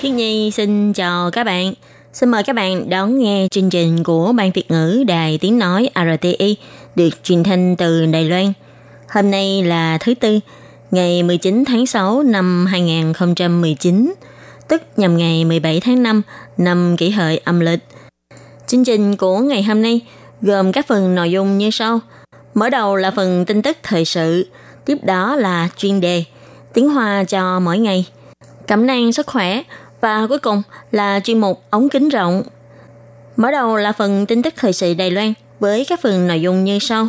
Khiết Nhi xin chào các bạn. Xin mời các bạn đón nghe chương trình của Ban Việt ngữ Đài Tiếng Nói RTI được truyền thanh từ Đài Loan. Hôm nay là thứ Tư, ngày 19 tháng 6 năm 2019, tức nhằm ngày 17 tháng 5 năm kỷ hợi âm lịch. Chương trình của ngày hôm nay gồm các phần nội dung như sau. Mở đầu là phần tin tức thời sự, tiếp đó là chuyên đề, tiếng hoa cho mỗi ngày, cảm năng sức khỏe và cuối cùng là chuyên mục ống kính rộng. Mở đầu là phần tin tức thời sự Đài Loan với các phần nội dung như sau.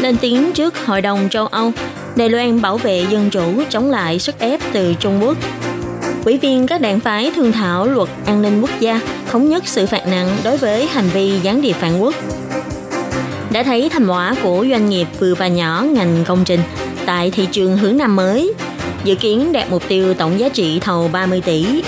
Lên tiếng trước Hội đồng châu Âu, Đài Loan bảo vệ dân chủ chống lại sức ép từ Trung Quốc. Ủy viên các đảng phái thương thảo luật an ninh quốc gia thống nhất sự phạt nặng đối với hành vi gián điệp phản quốc. Đã thấy thành quả của doanh nghiệp vừa và nhỏ ngành công trình tại thị trường hướng Nam mới, dự kiến đạt mục tiêu tổng giá trị thầu 30 tỷ.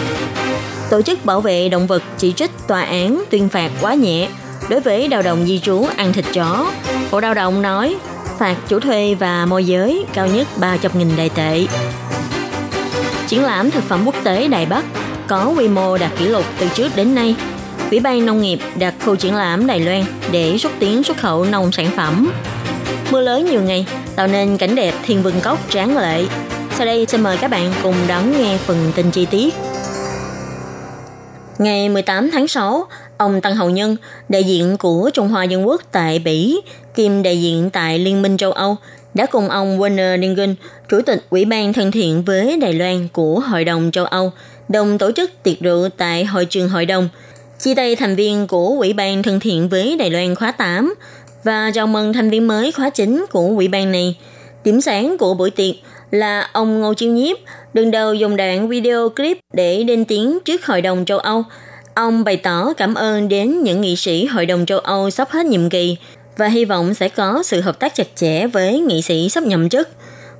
Tổ chức bảo vệ động vật, chỉ trích tòa án tuyên phạt quá nhẹ đối với lao động di trú ăn thịt chó. Bộ Lao động nói, phạt chủ thuê và môi giới cao nhất 300.000 đại tệ. Triển lãm thực phẩm quốc tế Đài Bắc có quy mô đạt kỷ lục từ trước đến nay. Ủy ban Nông nghiệp đặt khu triển lãm Đài Loan để xúc tiến xuất khẩu nông sản phẩm. Mưa lớn nhiều ngày, tạo nên cảnh đẹp thiên vương cốc tráng lệ. Sau đây xin mời các bạn cùng đón nghe phần tin chi tiết. Ngày 18 tháng 6, ông Tăng Hậu Nhân, đại diện của Trung Hoa Dân Quốc tại Bỉ, kiêm đại diện tại Liên minh châu Âu, đã cùng ông Werner Dingen, Chủ tịch Ủy ban thân thiện với Đài Loan của Hội đồng châu Âu, đồng tổ chức tiệc rượu tại hội trường hội đồng, chia tay thành viên của Ủy ban thân thiện với Đài Loan khóa 8 và chào mừng thành viên mới khóa 9 của Ủy ban này. Điểm sáng của buổi tiệc là ông Ngô Chiêu Nhiếp đứng đầu dùng đoạn video clip để lên tiếng trước Hội đồng châu Âu. Ông bày tỏ cảm ơn đến những nghị sĩ Hội đồng châu Âu sắp hết nhiệm kỳ và hy vọng sẽ có sự hợp tác chặt chẽ với nghị sĩ sắp nhậm chức,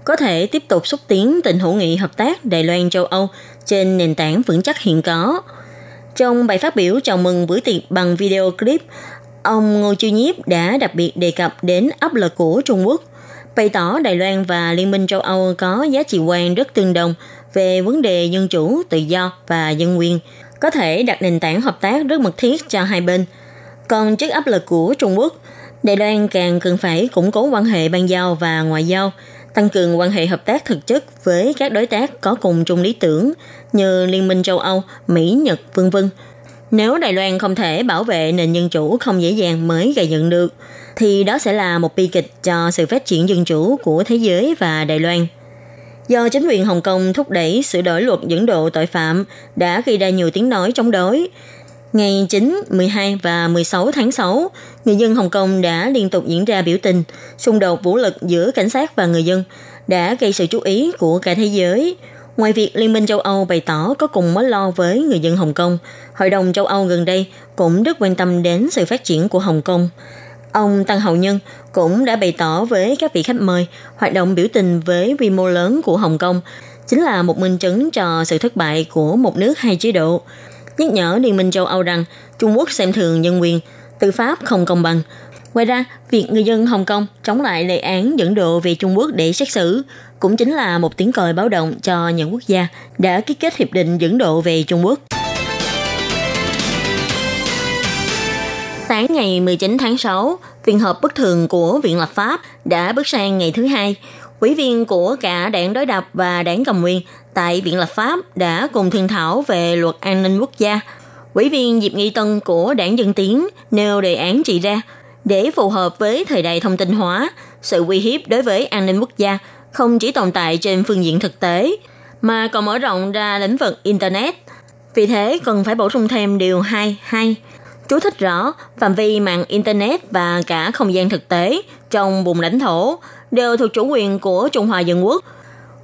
có thể tiếp tục xúc tiến tình hữu nghị hợp tác Đài Loan châu Âu trên nền tảng vững chắc hiện có. Trong bài phát biểu chào mừng bữa tiệc bằng video clip, ông Ngô Chiêu Nhiếp đã đặc biệt đề cập đến áp lực của Trung Quốc, bày tỏ Đài Loan và Liên minh châu Âu có giá trị quan rất tương đồng về vấn đề dân chủ, tự do và dân quyền, có thể đặt nền tảng hợp tác rất mật thiết cho hai bên. Còn trước áp lực của Trung Quốc, Đài Loan càng cần phải củng cố quan hệ ban giao và ngoại giao, tăng cường quan hệ hợp tác thực chất với các đối tác có cùng chung lý tưởng như Liên minh châu Âu, Mỹ, Nhật, vân vân. Nếu Đài Loan không thể bảo vệ nền dân chủ không dễ dàng mới gây dựng được, thì đó sẽ là một bi kịch cho sự phát triển dân chủ của thế giới và Đài Loan. Do chính quyền Hồng Kông thúc đẩy sửa đổi luật dẫn độ tội phạm đã gây ra nhiều tiếng nói chống đối, Ngày 9, 12 và 16 tháng 6, người dân Hồng Kông đã liên tục diễn ra biểu tình, xung đột vũ lực giữa cảnh sát và người dân đã gây sự chú ý của cả thế giới. Ngoài việc Liên minh châu Âu bày tỏ có cùng mối lo với người dân Hồng Kông, Hội đồng châu Âu gần đây cũng rất quan tâm đến sự phát triển của Hồng Kông. Ông Tăng Hậu Nhân cũng đã bày tỏ với các vị khách mời hoạt động biểu tình với quy mô lớn của Hồng Kông chính là một minh chứng cho sự thất bại của một nước hai chế độ nhắc nhở Liên minh châu Âu rằng Trung Quốc xem thường nhân quyền, tư pháp không công bằng. Ngoài ra, việc người dân Hồng Kông chống lại đề án dẫn độ về Trung Quốc để xét xử cũng chính là một tiếng còi báo động cho những quốc gia đã ký kết hiệp định dẫn độ về Trung Quốc. Sáng ngày 19 tháng 6, phiên họp bất thường của Viện Lập pháp đã bước sang ngày thứ hai. Quỹ viên của cả đảng đối lập và đảng cầm quyền tại Viện Lập pháp đã cùng thương thảo về luật an ninh quốc gia. Quỹ viên Diệp Nghi Tân của đảng Dân Tiến nêu đề án trị ra để phù hợp với thời đại thông tin hóa, sự uy hiếp đối với an ninh quốc gia không chỉ tồn tại trên phương diện thực tế, mà còn mở rộng ra lĩnh vực Internet. Vì thế, cần phải bổ sung thêm điều 22 chú thích rõ phạm vi mạng Internet và cả không gian thực tế trong vùng lãnh thổ đều thuộc chủ quyền của Trung Hoa Dân Quốc.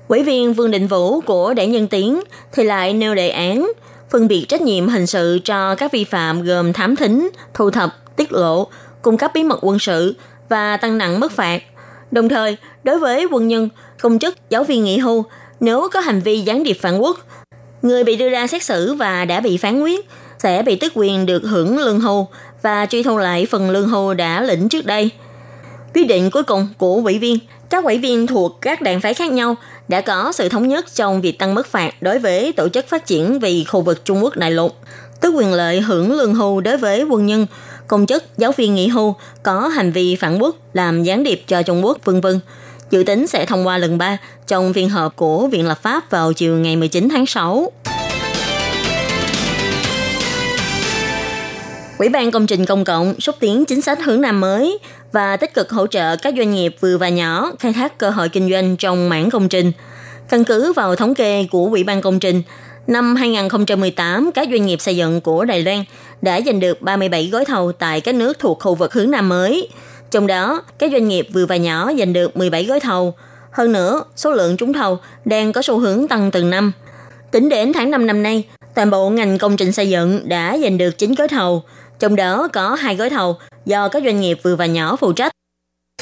Ủy viên Vương Định Vũ của Đảng Nhân Tiến thì lại nêu đề án phân biệt trách nhiệm hình sự cho các vi phạm gồm thám thính, thu thập, tiết lộ, cung cấp bí mật quân sự và tăng nặng mức phạt. Đồng thời, đối với quân nhân, công chức, giáo viên nghỉ hưu, nếu có hành vi gián điệp phản quốc, người bị đưa ra xét xử và đã bị phán quyết sẽ bị tước quyền được hưởng lương hưu và truy thu lại phần lương hưu đã lĩnh trước đây. Quyết định cuối cùng của ủy viên, các ủy viên thuộc các đảng phái khác nhau đã có sự thống nhất trong việc tăng mức phạt đối với tổ chức phát triển vì khu vực Trung Quốc đại lục, tức quyền lợi hưởng lương hưu đối với quân nhân, công chức, giáo viên nghỉ hưu có hành vi phản quốc, làm gián điệp cho Trung Quốc, vân vân. Dự tính sẽ thông qua lần 3 trong phiên họp của Viện Lập pháp vào chiều ngày 19 tháng 6. Ủy ban công trình công cộng xúc tiến chính sách hướng Nam mới và tích cực hỗ trợ các doanh nghiệp vừa và nhỏ khai thác cơ hội kinh doanh trong mảng công trình. Căn cứ vào thống kê của Ủy ban công trình, năm 2018, các doanh nghiệp xây dựng của Đài Loan đã giành được 37 gói thầu tại các nước thuộc khu vực hướng Nam mới. Trong đó, các doanh nghiệp vừa và nhỏ giành được 17 gói thầu. Hơn nữa, số lượng trúng thầu đang có xu hướng tăng từng năm. Tính đến tháng 5 năm nay, toàn bộ ngành công trình xây dựng đã giành được 9 gói thầu, trong đó có hai gói thầu do các doanh nghiệp vừa và nhỏ phụ trách.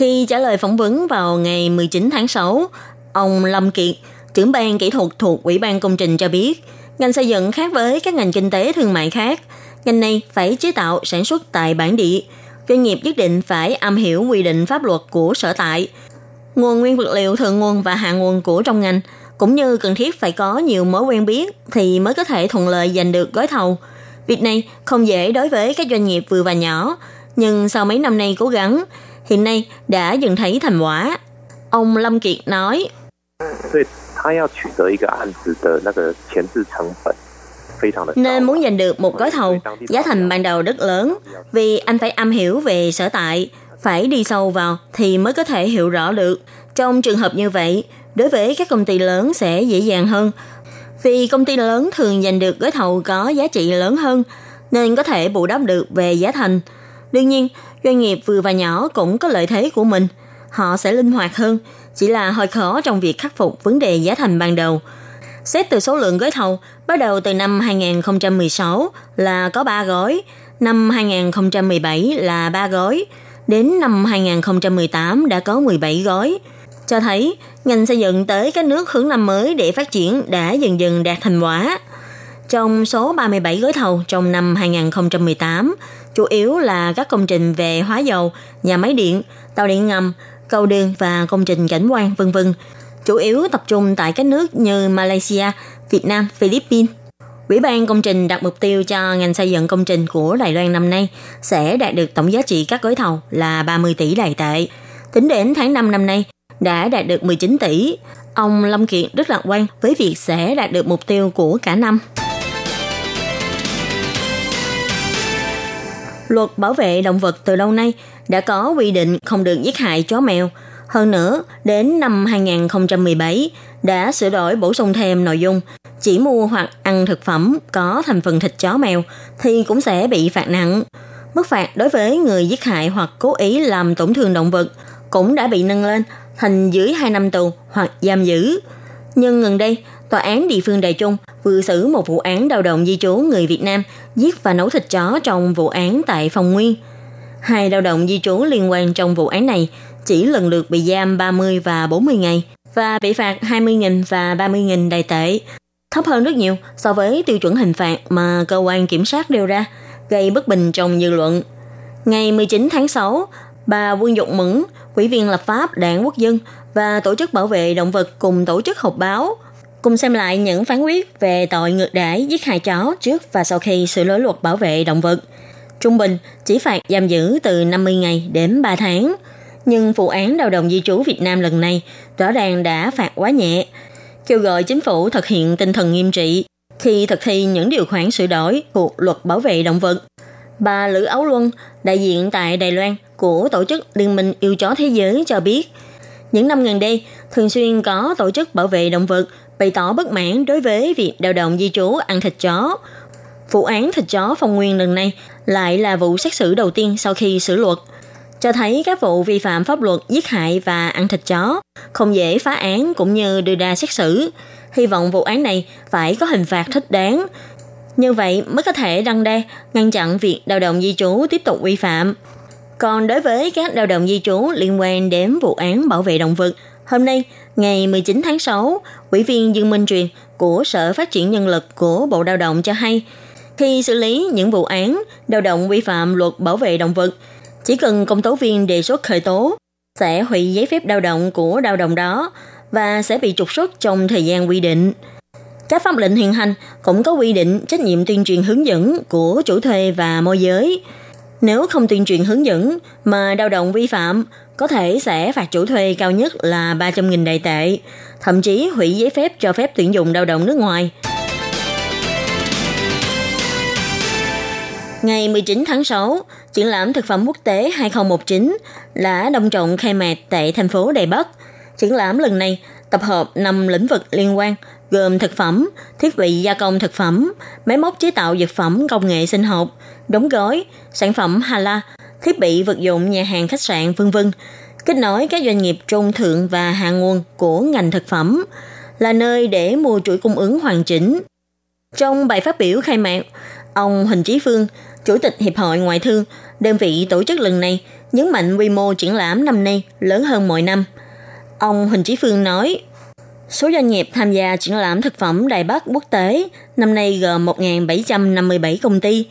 Khi trả lời phỏng vấn vào ngày 19 tháng 6, ông Lâm Kiệt, trưởng ban kỹ thuật thuộc Ủy ban công trình cho biết, ngành xây dựng khác với các ngành kinh tế thương mại khác. Ngành này phải chế tạo sản xuất tại bản địa. Doanh nghiệp nhất định phải am hiểu quy định pháp luật của sở tại, nguồn nguyên vật liệu thượng nguồn và hạ nguồn của trong ngành, cũng như cần thiết phải có nhiều mối quen biết thì mới có thể thuận lợi giành được gói thầu – Việc này không dễ đối với các doanh nghiệp vừa và nhỏ, nhưng sau mấy năm nay cố gắng, hiện nay đã dần thấy thành quả. Ông Lâm Kiệt nói. Nên muốn giành được một gói thầu, giá thành ban đầu rất lớn, vì anh phải am hiểu về sở tại, phải đi sâu vào thì mới có thể hiểu rõ được. Trong trường hợp như vậy, đối với các công ty lớn sẽ dễ dàng hơn vì công ty lớn thường giành được gói thầu có giá trị lớn hơn, nên có thể bù đắp được về giá thành. Đương nhiên, doanh nghiệp vừa và nhỏ cũng có lợi thế của mình. Họ sẽ linh hoạt hơn, chỉ là hơi khó trong việc khắc phục vấn đề giá thành ban đầu. Xét từ số lượng gói thầu, bắt đầu từ năm 2016 là có 3 gói, năm 2017 là 3 gói, đến năm 2018 đã có 17 gói – cho thấy ngành xây dựng tới các nước hướng năm mới để phát triển đã dần dần đạt thành quả. Trong số 37 gói thầu trong năm 2018, chủ yếu là các công trình về hóa dầu, nhà máy điện, tàu điện ngầm, cầu đường và công trình cảnh quan vân vân, chủ yếu tập trung tại các nước như Malaysia, Việt Nam, Philippines. Ủy ban công trình đặt mục tiêu cho ngành xây dựng công trình của Đài Loan năm nay sẽ đạt được tổng giá trị các gói thầu là 30 tỷ đài tệ. Tính đến tháng 5 năm nay, đã đạt được 19 tỷ. Ông Lâm Kiện rất lạc quan với việc sẽ đạt được mục tiêu của cả năm. Luật bảo vệ động vật từ lâu nay đã có quy định không được giết hại chó mèo. Hơn nữa, đến năm 2017 đã sửa đổi bổ sung thêm nội dung chỉ mua hoặc ăn thực phẩm có thành phần thịt chó mèo thì cũng sẽ bị phạt nặng. Mức phạt đối với người giết hại hoặc cố ý làm tổn thương động vật cũng đã bị nâng lên hình dưới 2 năm tù hoặc giam giữ. Nhưng gần đây, Tòa án địa phương Đài Trung vừa xử một vụ án đào động di trú người Việt Nam giết và nấu thịt chó trong vụ án tại Phòng Nguyên. Hai lao động di trú liên quan trong vụ án này chỉ lần lượt bị giam 30 và 40 ngày và bị phạt 20.000 và 30.000 đài tệ, thấp hơn rất nhiều so với tiêu chuẩn hình phạt mà cơ quan kiểm sát đưa ra, gây bất bình trong dư luận. Ngày 19 tháng 6, bà Vương Dục Mẫn, Quỹ viên lập pháp Đảng Quốc dân và Tổ chức Bảo vệ Động vật cùng tổ chức họp báo, cùng xem lại những phán quyết về tội ngược đãi giết hại chó trước và sau khi sửa đổi luật bảo vệ động vật. Trung bình chỉ phạt giam giữ từ 50 ngày đến 3 tháng. Nhưng vụ án đào đồng di trú Việt Nam lần này rõ ràng đã phạt quá nhẹ, kêu gọi chính phủ thực hiện tinh thần nghiêm trị khi thực thi những điều khoản sửa đổi thuộc luật bảo vệ động vật. Bà Lữ Ấu Luân, đại diện tại Đài Loan, của Tổ chức Liên minh Yêu chó Thế giới cho biết, những năm gần đây, thường xuyên có tổ chức bảo vệ động vật bày tỏ bất mãn đối với việc đào động di trú ăn thịt chó. Vụ án thịt chó phong nguyên lần này lại là vụ xét xử đầu tiên sau khi xử luật, cho thấy các vụ vi phạm pháp luật giết hại và ăn thịt chó không dễ phá án cũng như đưa ra xét xử. Hy vọng vụ án này phải có hình phạt thích đáng, Như vậy mới có thể răng đe, ngăn chặn việc đào động di trú tiếp tục vi phạm. Còn đối với các lao động di trú liên quan đến vụ án bảo vệ động vật, hôm nay, ngày 19 tháng 6, Ủy viên Dương Minh Truyền của Sở Phát triển Nhân lực của Bộ Lao động cho hay, khi xử lý những vụ án lao động vi phạm luật bảo vệ động vật, chỉ cần công tố viên đề xuất khởi tố, sẽ hủy giấy phép lao động của lao động đó và sẽ bị trục xuất trong thời gian quy định. Các pháp lệnh hiện hành cũng có quy định trách nhiệm tuyên truyền hướng dẫn của chủ thuê và môi giới. Nếu không tuyên truyền hướng dẫn mà lao động vi phạm, có thể sẽ phạt chủ thuê cao nhất là 300.000 đại tệ, thậm chí hủy giấy phép cho phép tuyển dụng lao động nước ngoài. Ngày 19 tháng 6, triển lãm thực phẩm quốc tế 2019 đã đồng trọng khai mạc tại thành phố Đài Bắc. Triển lãm lần này tập hợp 5 lĩnh vực liên quan gồm thực phẩm, thiết bị gia công thực phẩm, máy móc chế tạo dược phẩm công nghệ sinh học, đóng gói, sản phẩm hala, thiết bị vật dụng nhà hàng khách sạn vân vân, kết nối các doanh nghiệp trung thượng và hạ nguồn của ngành thực phẩm, là nơi để mua chuỗi cung ứng hoàn chỉnh. Trong bài phát biểu khai mạc, ông Huỳnh Chí Phương, Chủ tịch Hiệp hội Ngoại thương, đơn vị tổ chức lần này, nhấn mạnh quy mô triển lãm năm nay lớn hơn mọi năm. Ông Huỳnh Chí Phương nói, Số doanh nghiệp tham gia triển lãm thực phẩm Đài Bắc quốc tế năm nay gồm 1.757 công ty.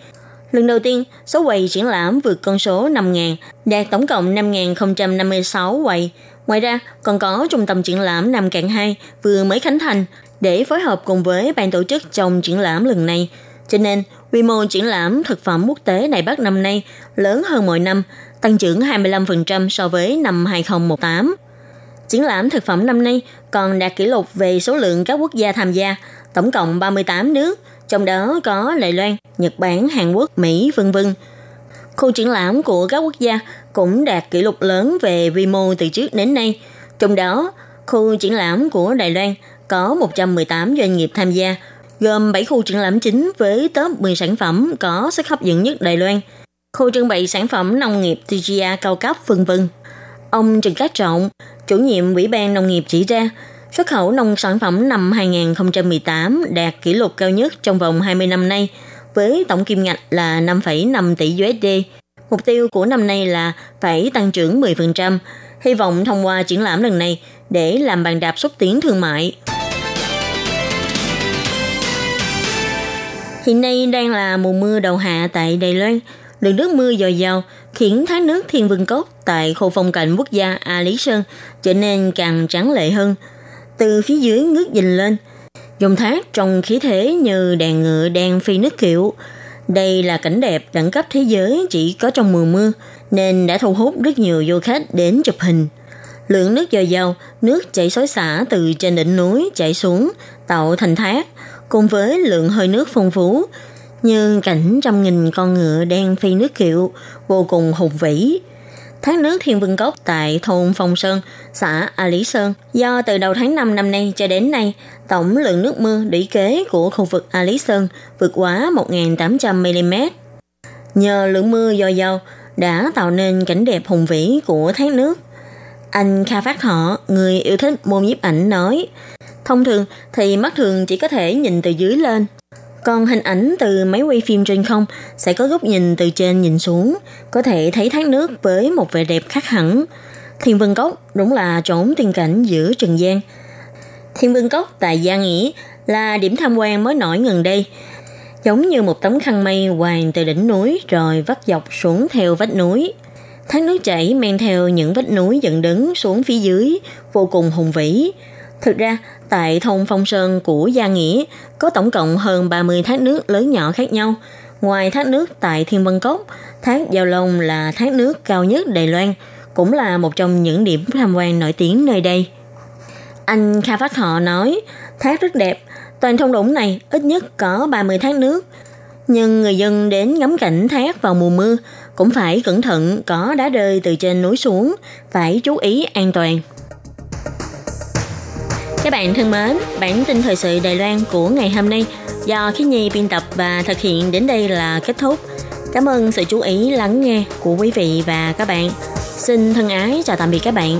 Lần đầu tiên, số quầy triển lãm vượt con số 5.000, đạt tổng cộng 5.056 quầy. Ngoài ra, còn có Trung tâm triển lãm Nam Cạn 2 vừa mới khánh thành để phối hợp cùng với ban tổ chức trong triển lãm lần này. Cho nên, quy mô triển lãm thực phẩm quốc tế Đài Bắc năm nay lớn hơn mọi năm, tăng trưởng 25% so với năm 2018. Triển lãm thực phẩm năm nay còn đạt kỷ lục về số lượng các quốc gia tham gia, tổng cộng 38 nước, trong đó có Đài Loan, Nhật Bản, Hàn Quốc, Mỹ, vân vân. Khu triển lãm của các quốc gia cũng đạt kỷ lục lớn về quy mô từ trước đến nay. Trong đó, khu triển lãm của Đài Loan có 118 doanh nghiệp tham gia, gồm 7 khu triển lãm chính với top 10 sản phẩm có sức hấp dẫn nhất Đài Loan. Khu trưng bày sản phẩm nông nghiệp TGA cao cấp vân vân. Ông Trần Cát Trọng, chủ nhiệm Ủy ban Nông nghiệp chỉ ra, xuất khẩu nông sản phẩm năm 2018 đạt kỷ lục cao nhất trong vòng 20 năm nay, với tổng kim ngạch là 5,5 tỷ USD. Mục tiêu của năm nay là phải tăng trưởng 10%, hy vọng thông qua triển lãm lần này để làm bàn đạp xúc tiến thương mại. Hiện nay đang là mùa mưa đầu hạ tại Đài Loan, lượng nước mưa dồi dào khiến thác nước Thiên Vương Cốc tại khu phong cảnh quốc gia A Lý Sơn trở nên càng trắng lệ hơn. Từ phía dưới ngước nhìn lên, dòng thác trong khí thế như đàn ngựa đang phi nước kiệu. Đây là cảnh đẹp đẳng cấp thế giới chỉ có trong mùa mưa, nên đã thu hút rất nhiều du khách đến chụp hình. Lượng nước dồi dào, nước chảy xối xả từ trên đỉnh núi chảy xuống, tạo thành thác, cùng với lượng hơi nước phong phú, như cảnh trăm nghìn con ngựa đen phi nước kiệu, vô cùng hùng vĩ. Thác nước Thiên Vương Cốc tại thôn Phong Sơn, xã A Lý Sơn, do từ đầu tháng 5 năm nay cho đến nay, tổng lượng nước mưa lũy kế của khu vực A Lý Sơn vượt quá 1.800 mm. Nhờ lượng mưa dồi dào đã tạo nên cảnh đẹp hùng vĩ của thác nước. Anh Kha Phát Thọ, người yêu thích môn nhiếp ảnh nói, thông thường thì mắt thường chỉ có thể nhìn từ dưới lên, còn hình ảnh từ máy quay phim trên không sẽ có góc nhìn từ trên nhìn xuống, có thể thấy thác nước với một vẻ đẹp khác hẳn. Thiên Vân Cốc đúng là trốn tiên cảnh giữa Trần gian. Thiên Vân Cốc tại Gia Nghĩa là điểm tham quan mới nổi gần đây, giống như một tấm khăn mây hoàng từ đỉnh núi rồi vắt dọc xuống theo vách núi. Thác nước chảy men theo những vách núi dựng đứng xuống phía dưới, vô cùng hùng vĩ. Thực ra, tại thôn Phong Sơn của Gia Nghĩa có tổng cộng hơn 30 thác nước lớn nhỏ khác nhau. Ngoài thác nước tại Thiên Vân Cốc, thác Giao Long là thác nước cao nhất Đài Loan, cũng là một trong những điểm tham quan nổi tiếng nơi đây. Anh Kha Phát Thọ nói, thác rất đẹp, toàn thông lũng này ít nhất có 30 thác nước. Nhưng người dân đến ngắm cảnh thác vào mùa mưa cũng phải cẩn thận có đá rơi từ trên núi xuống, phải chú ý an toàn. Các bạn thân mến, bản tin thời sự Đài Loan của ngày hôm nay do Khí Nhi biên tập và thực hiện đến đây là kết thúc. Cảm ơn sự chú ý lắng nghe của quý vị và các bạn. Xin thân ái chào tạm biệt các bạn.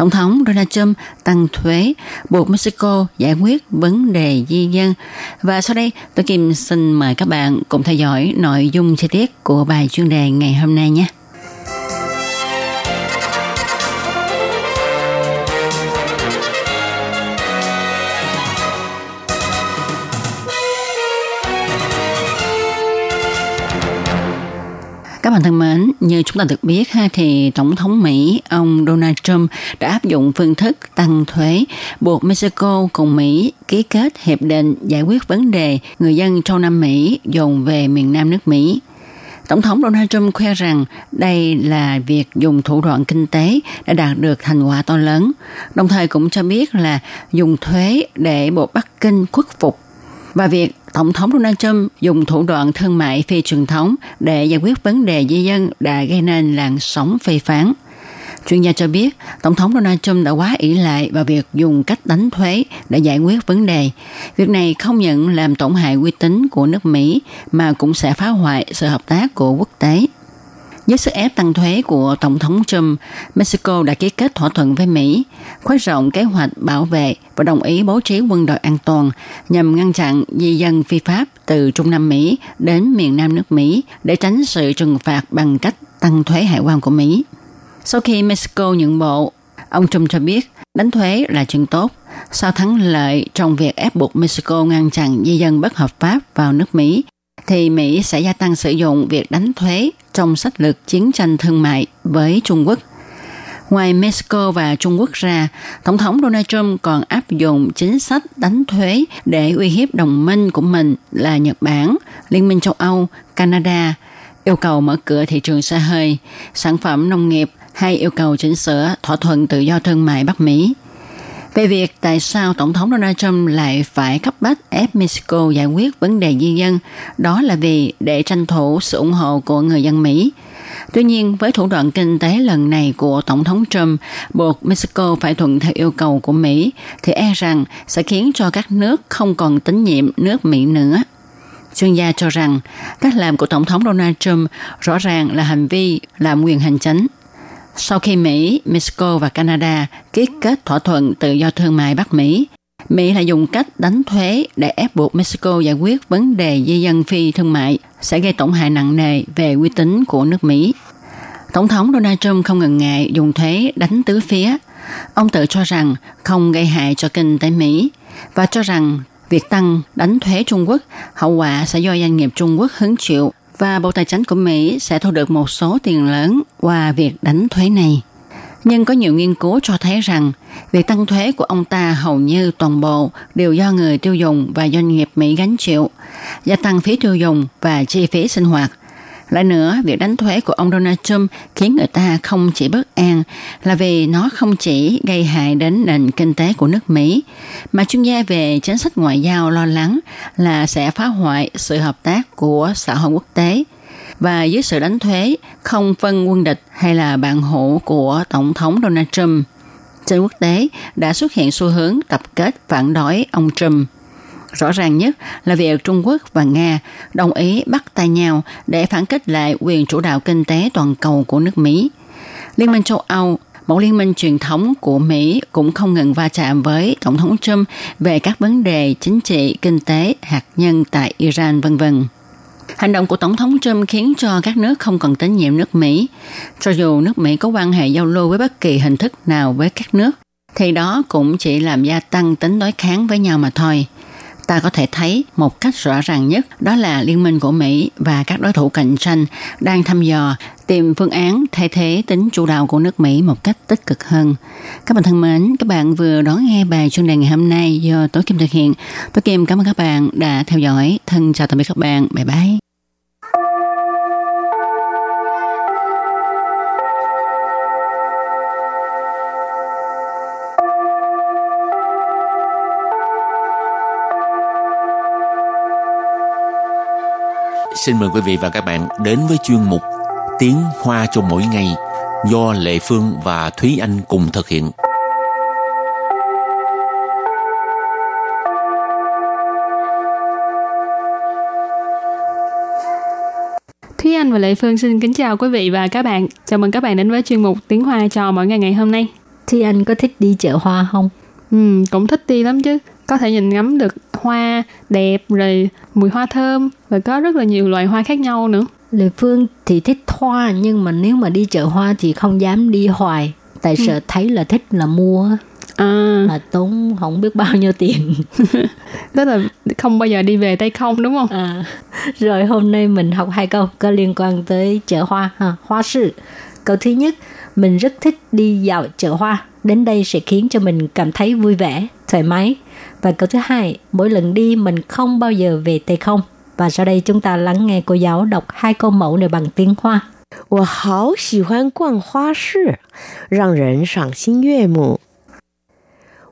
Tổng thống Donald Trump tăng thuế, buộc Mexico giải quyết vấn đề di dân. Và sau đây, tôi Kim xin mời các bạn cùng theo dõi nội dung chi tiết của bài chuyên đề ngày hôm nay nhé. Các bạn thân mến, như chúng ta được biết ha thì Tổng thống Mỹ ông Donald Trump đã áp dụng phương thức tăng thuế buộc Mexico cùng Mỹ ký kết hiệp định giải quyết vấn đề người dân châu Nam Mỹ dồn về miền Nam nước Mỹ. Tổng thống Donald Trump khoe rằng đây là việc dùng thủ đoạn kinh tế đã đạt được thành quả to lớn, đồng thời cũng cho biết là dùng thuế để buộc Bắc Kinh khuất phục và việc Tổng thống Donald Trump dùng thủ đoạn thương mại phi truyền thống để giải quyết vấn đề di dân đã gây nên làn sóng phê phán. Chuyên gia cho biết, Tổng thống Donald Trump đã quá ỷ lại vào việc dùng cách đánh thuế để giải quyết vấn đề. Việc này không những làm tổn hại uy tín của nước Mỹ mà cũng sẽ phá hoại sự hợp tác của quốc tế. Với sức ép tăng thuế của Tổng thống Trump, Mexico đã ký kết thỏa thuận với Mỹ, khoái rộng kế hoạch bảo vệ và đồng ý bố trí quân đội an toàn nhằm ngăn chặn di dân phi pháp từ Trung Nam Mỹ đến miền Nam nước Mỹ để tránh sự trừng phạt bằng cách tăng thuế hải quan của Mỹ. Sau khi Mexico nhận bộ, ông Trump cho biết đánh thuế là chuyện tốt. Sau thắng lợi trong việc ép buộc Mexico ngăn chặn di dân bất hợp pháp vào nước Mỹ, thì Mỹ sẽ gia tăng sử dụng việc đánh thuế trong sách lược chiến tranh thương mại với Trung Quốc. Ngoài Mexico và Trung Quốc ra, Tổng thống Donald Trump còn áp dụng chính sách đánh thuế để uy hiếp đồng minh của mình là Nhật Bản, Liên minh châu Âu, Canada, yêu cầu mở cửa thị trường xe hơi, sản phẩm nông nghiệp hay yêu cầu chỉnh sửa thỏa thuận tự do thương mại Bắc Mỹ. Về việc tại sao Tổng thống Donald Trump lại phải cấp bách ép Mexico giải quyết vấn đề di dân, đó là vì để tranh thủ sự ủng hộ của người dân Mỹ. Tuy nhiên, với thủ đoạn kinh tế lần này của Tổng thống Trump buộc Mexico phải thuận theo yêu cầu của Mỹ, thì e rằng sẽ khiến cho các nước không còn tín nhiệm nước Mỹ nữa. Chuyên gia cho rằng, cách làm của Tổng thống Donald Trump rõ ràng là hành vi làm quyền hành chính – sau khi Mỹ, Mexico và Canada ký kết thỏa thuận tự do thương mại Bắc Mỹ, Mỹ lại dùng cách đánh thuế để ép buộc Mexico giải quyết vấn đề di dân phi thương mại sẽ gây tổn hại nặng nề về uy tín của nước Mỹ. Tổng thống Donald Trump không ngần ngại dùng thuế đánh tứ phía. Ông tự cho rằng không gây hại cho kinh tế Mỹ và cho rằng việc tăng đánh thuế Trung Quốc hậu quả sẽ do doanh nghiệp Trung Quốc hứng chịu và Bộ Tài chính của Mỹ sẽ thu được một số tiền lớn qua việc đánh thuế này. Nhưng có nhiều nghiên cứu cho thấy rằng việc tăng thuế của ông ta hầu như toàn bộ đều do người tiêu dùng và doanh nghiệp Mỹ gánh chịu, gia tăng phí tiêu dùng và chi phí sinh hoạt lại nữa, việc đánh thuế của ông Donald Trump khiến người ta không chỉ bất an là vì nó không chỉ gây hại đến nền kinh tế của nước Mỹ, mà chuyên gia về chính sách ngoại giao lo lắng là sẽ phá hoại sự hợp tác của xã hội quốc tế. Và dưới sự đánh thuế không phân quân địch hay là bạn hữu của Tổng thống Donald Trump, trên quốc tế đã xuất hiện xu hướng tập kết phản đối ông Trump. Rõ ràng nhất là việc Trung Quốc và Nga đồng ý bắt tay nhau để phản kích lại quyền chủ đạo kinh tế toàn cầu của nước Mỹ. Liên minh châu Âu một liên minh truyền thống của Mỹ cũng không ngừng va chạm với Tổng thống Trump về các vấn đề chính trị, kinh tế, hạt nhân tại Iran, vân vân. Hành động của Tổng thống Trump khiến cho các nước không còn tín nhiệm nước Mỹ. Cho dù nước Mỹ có quan hệ giao lưu với bất kỳ hình thức nào với các nước, thì đó cũng chỉ làm gia tăng tính đối kháng với nhau mà thôi ta có thể thấy một cách rõ ràng nhất đó là liên minh của Mỹ và các đối thủ cạnh tranh đang thăm dò tìm phương án thay thế tính chủ đạo của nước Mỹ một cách tích cực hơn. Các bạn thân mến, các bạn vừa đón nghe bài chuyên đề ngày hôm nay do Tối Kim thực hiện. Tối Kim cảm ơn các bạn đã theo dõi. Thân chào tạm biệt các bạn. Bye bye. Xin mời quý vị và các bạn đến với chuyên mục Tiếng Hoa cho mỗi ngày do Lệ Phương và Thúy Anh cùng thực hiện. Thúy Anh và Lệ Phương xin kính chào quý vị và các bạn. Chào mừng các bạn đến với chuyên mục Tiếng Hoa cho mỗi ngày ngày hôm nay. Thúy Anh có thích đi chợ hoa không? Ừ, cũng thích đi lắm chứ. Có thể nhìn ngắm được hoa đẹp rồi mùi hoa thơm và có rất là nhiều loại hoa khác nhau nữa. Lệ Phương thì thích hoa nhưng mà nếu mà đi chợ hoa thì không dám đi hoài tại ừ. sợ thấy là thích là mua à. mà tốn không biết bao nhiêu tiền tức là không bao giờ đi về tay không đúng không à. rồi hôm nay mình học hai câu có liên quan tới chợ hoa ha hoa sự câu thứ nhất mình rất thích đi dạo chợ hoa đến đây sẽ khiến cho mình cảm thấy vui vẻ thoải mái và câu thứ hai mỗi lần đi mình không bao giờ về tay không và sau đây chúng ta lắng nghe cô giáo đọc hai câu mẫu này bằng tiếng Hoa. 我好喜欢逛花市，让人赏心悦目。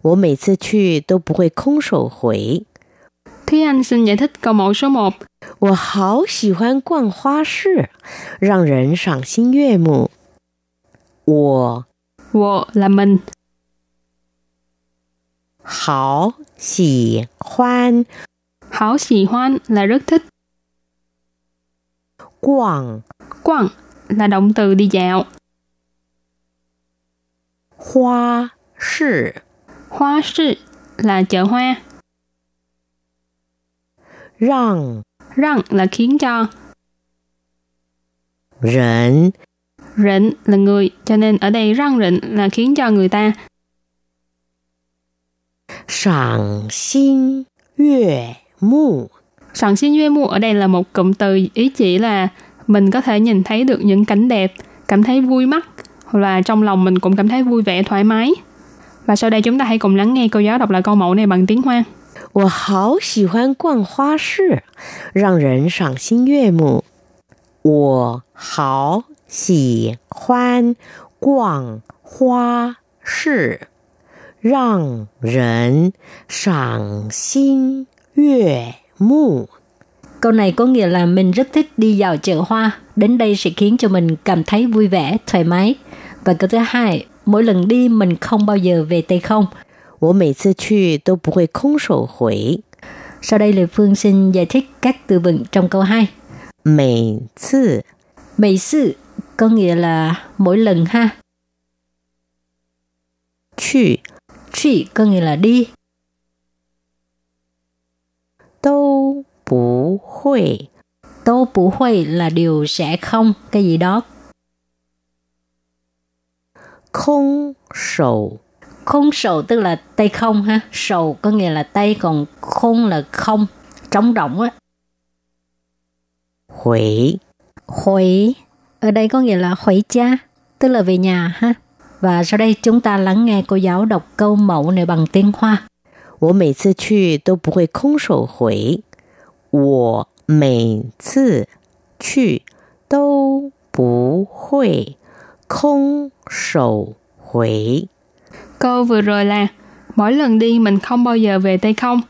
我每次去都不会空手回。Thúy Anh xin giải thích câu mẫu số 1. 我好喜欢逛花市，让人赏心悦目。我我 là mình. 好 喜欢 Hảo xì hoan là rất thích. Quảng Quảng là động từ đi dạo. Hoa sư Hoa sư là chợ hoa. Răng Răng là khiến cho. Rỉnh Rỉnh là người, cho nên ở đây răng rỉnh là khiến cho người ta. Sảng xin yue mu. Sẵn xin yue mu ở đây là một cụm từ ý chỉ là mình có thể nhìn thấy được những cảnh đẹp, cảm thấy vui mắt, hoặc là trong lòng mình cũng cảm thấy vui vẻ thoải mái. Và sau đây chúng ta hãy cùng lắng nghe cô giáo đọc lại câu mẫu này bằng tiếng Hoa. 我好喜欢逛花市，让人赏心悦目。我好喜欢逛花市， 让人赏心 Yue mu. Câu này có nghĩa là mình rất thích đi dạo chợ hoa. Đến đây sẽ khiến cho mình cảm thấy vui vẻ, thoải mái. Và câu thứ hai, mỗi lần đi mình không bao giờ về tay không. 我每次去都不会空手回。Sau đây Lê Phương xin giải thích các từ vựng trong câu 2. 每次 Mấy sự có nghĩa là mỗi lần ha. 去 去 có nghĩa là đi. Đâu bù hội. Đâu bù hội là điều sẽ không, cái gì đó. Không sầu. Không sầu tức là tay không ha. Sầu có nghĩa là tay, còn không là không, trống rỗng á. Hủy. Hủy. Ở đây có nghĩa là hủy cha, tức là về nhà ha. Và sau đây chúng ta lắng nghe cô giáo đọc câu mẫu này bằng tiếng Hoa. 我每次去都不会空手回。我每次去都不会空手回。Câu vừa rồi là mỗi lần đi mình không bao giờ về tay không.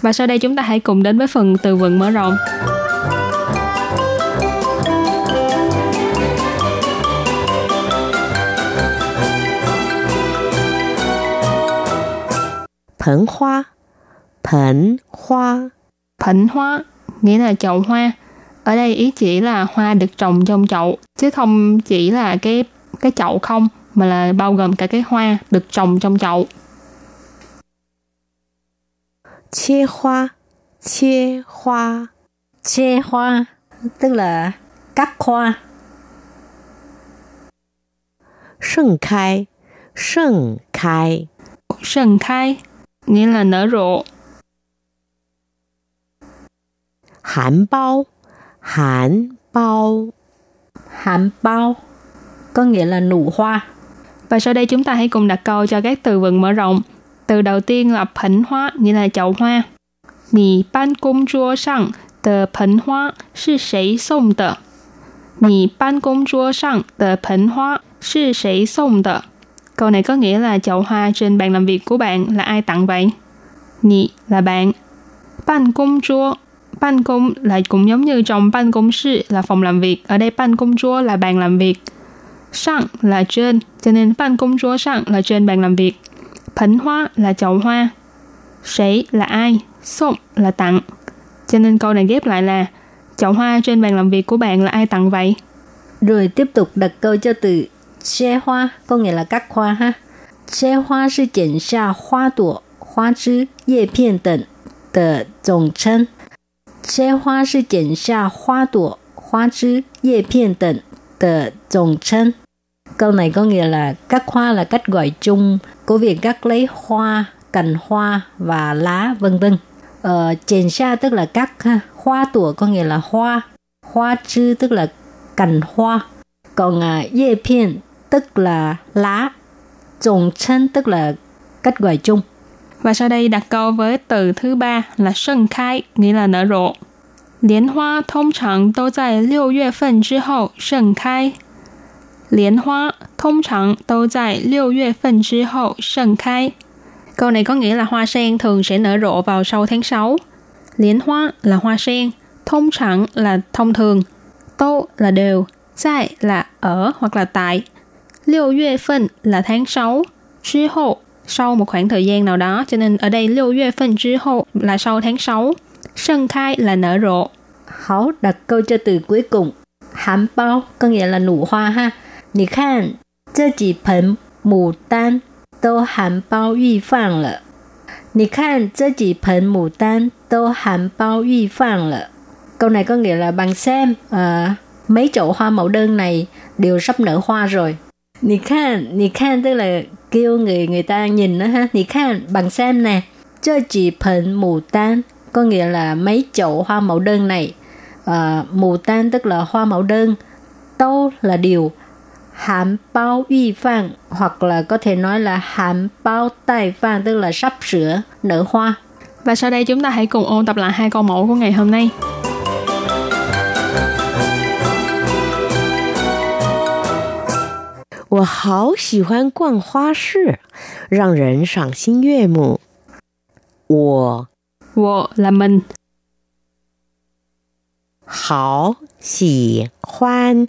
Và sau đây chúng ta hãy cùng đến với phần từ vựng mở rộng. Phấn hoa. Phấn hoa. Phấn hoa nghĩa là chậu hoa. Ở đây ý chỉ là hoa được trồng trong chậu, chứ không chỉ là cái cái chậu không, mà là bao gồm cả cái hoa được trồng trong chậu. Chia hoa. Chia hoa. Chia hoa tức là cắt hoa. Sân khai. Sân khai. Sân khai nghĩa là nở rộ. Hàn bao, hàn bao, hàn bao có nghĩa là nụ hoa. Và sau đây chúng ta hãy cùng đặt câu cho các từ vựng mở rộng. Từ đầu tiên là phẩn hoa, nghĩa là chậu hoa. Mì ban công chúa sang tờ phẩn hoa sư sấy sông tờ. Mì ban công chúa sang tờ phẩn hoa sư sấy sông tờ. Câu này có nghĩa là chậu hoa trên bàn làm việc của bạn là ai tặng vậy? nhị là bạn. Ban công chúa ban công là cũng giống như trong ban công sư là phòng làm việc. Ở đây ban công chúa là bàn làm việc. Sang là trên, cho nên ban công chúa sang là trên bàn làm việc. Phấn hoa là chậu hoa. Sấy là ai số là tặng. Cho nên câu này ghép lại là chậu hoa trên bàn làm việc của bạn là ai tặng vậy? Rồi tiếp tục đặt câu cho từ xe hoa, có nghĩa là các hoa ha. Xe hoa là 剪下花朵、花枝、叶片等的总称。切花是剪下花朵、花枝、叶片等的总称。Câu này có nghĩa là các hoa là cách gọi chung của việc cắt lấy hoa, cành hoa và lá vân vân. Ờ, chèn xa tức là cắt ha. Hoa tủa có nghĩa là hoa. Hoa chư tức là cành hoa. Còn à, dê phiên tức là lá. Trồng chân tức là cách gọi chung. Và sau đây đặt câu với từ thứ ba là sân khai, nghĩa là nở rộ. Liên hoa thông thường 都在六月份之后盛开。莲花通常都在六月份之后盛开。Câu này có nghĩa là hoa sen thường sẽ nở rộ vào sau tháng 6. Liên hoa là hoa sen, thông常là thông thường, tô là đều, tại là ở hoặc là tại, Liêu Yue Phân là tháng 6, Chứ hậu sau một khoảng thời gian nào đó, cho nên ở đây Liêu Yue Phân chứ hậu là sau tháng 6, Sân Khai là nở rộ. Hảo đặt câu cho từ cuối cùng. Hán bao có nghĩa là nụ hoa ha. Nì khan, chơ chỉ phần mù tan tô hán bao y phang lợ. Nì khan, chơ chỉ phần mù tan tô hán bao y phang lợ. Câu này có nghĩa là bằng xem, à, mấy chậu hoa mẫu đơn này đều sắp nở hoa rồi. Nì khan, nì khan tức là kêu người người ta nhìn đó ha. Nì khan bằng xem nè. Cho chỉ phần mù tan có nghĩa là mấy chậu hoa mẫu đơn này. À, mù tan tức là hoa mẫu đơn. tô là điều hàm bao uy phan hoặc là có thể nói là hàm bao tài phan tức là sắp sửa nở hoa. Và sau đây chúng ta hãy cùng ôn tập lại hai câu mẫu của ngày hôm nay. 我好喜欢逛花市，让人赏心悦目。我我 là mình 好喜欢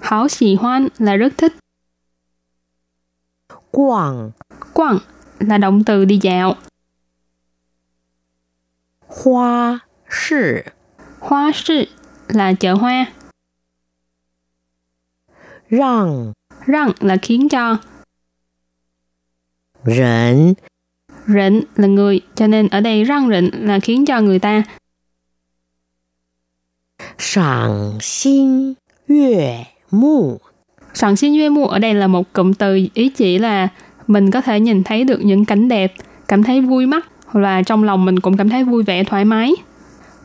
hảo xì hoan là rất thích. Quảng Quảng là động từ đi dạo. Hoa sư Hoa sư là chợ hoa. Răng Răng là khiến cho. Rỉnh Rỉnh là người, cho nên ở đây răng rỉnh là khiến cho người ta. Sảng xin yue mu. Sẵn xin duy mu ở đây là một cụm từ ý chỉ là mình có thể nhìn thấy được những cảnh đẹp, cảm thấy vui mắt hoặc là trong lòng mình cũng cảm thấy vui vẻ thoải mái.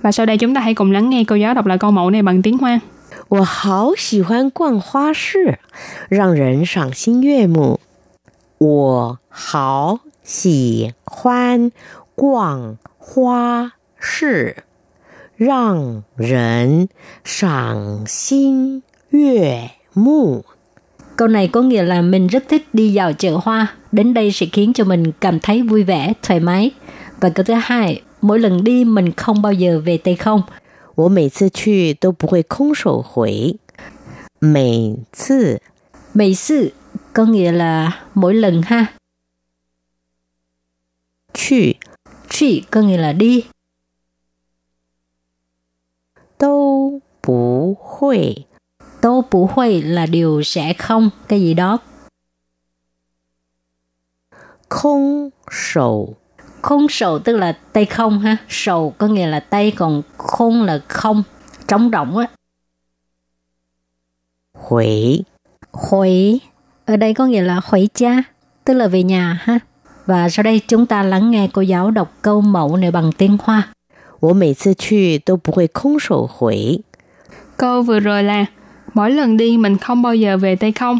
Và sau đây chúng ta hãy cùng lắng nghe cô giáo đọc lại câu mẫu này bằng tiếng Hoa. 我好喜欢逛花市，让人赏心悦目。我好喜欢逛花市，让人赏心 Yue mu Câu này có nghĩa là mình rất thích đi dạo chợ hoa. Đến đây sẽ khiến cho mình cảm thấy vui vẻ, thoải mái. Và câu thứ hai, mỗi lần đi mình không bao giờ về tay không. 我每次去都不会空手回。每次 Mấy sự có nghĩa là mỗi lần ha. 去 Truy có nghĩa là đi. 都不会 Tô bù huệ là điều sẽ không, cái gì đó. Không sầu Không sầu tức là tay không ha. Sầu có nghĩa là tay, còn không là không, trống rỗng á. Hủy Hủy, ở đây có nghĩa là hủy cha, tức là về nhà ha. Và sau đây chúng ta lắng nghe cô giáo đọc câu mẫu này bằng tiếng Hoa. 我每次去都不会空手回。 Câu vừa rồi là mỗi lần đi mình không bao giờ về tay không.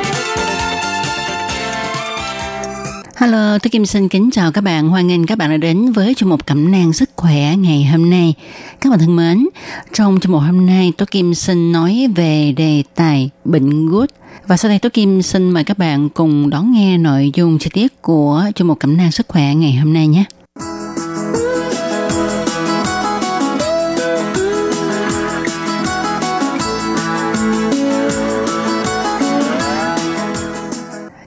Hello, tôi Kim xin kính chào các bạn. Hoan nghênh các bạn đã đến với chương mục cẩm nang sức khỏe ngày hôm nay. Các bạn thân mến, trong chương mục hôm nay tôi Kim xin nói về đề tài bệnh gút. Và sau đây tôi Kim xin mời các bạn cùng đón nghe nội dung chi tiết của chương mục cẩm nang sức khỏe ngày hôm nay nhé.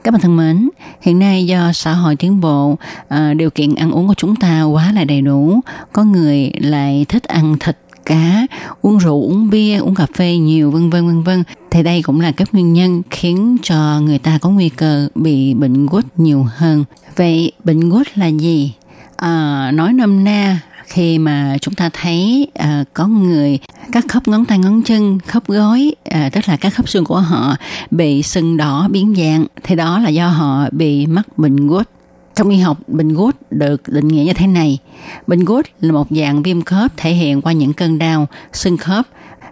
Các bạn thân mến, hiện nay do xã hội tiến bộ, à, điều kiện ăn uống của chúng ta quá là đầy đủ. Có người lại thích ăn thịt, cá, uống rượu, uống bia, uống cà phê nhiều vân vân vân vân. Thì đây cũng là các nguyên nhân khiến cho người ta có nguy cơ bị bệnh gút nhiều hơn. Vậy bệnh gút là gì? À, nói nôm na khi mà chúng ta thấy à, có người các khớp ngón tay ngón chân khớp gối à, tức là các khớp xương của họ bị sưng đỏ biến dạng thì đó là do họ bị mắc bệnh gút. Trong y học bệnh gút được định nghĩa như thế này. Bệnh gút là một dạng viêm khớp thể hiện qua những cơn đau sưng khớp.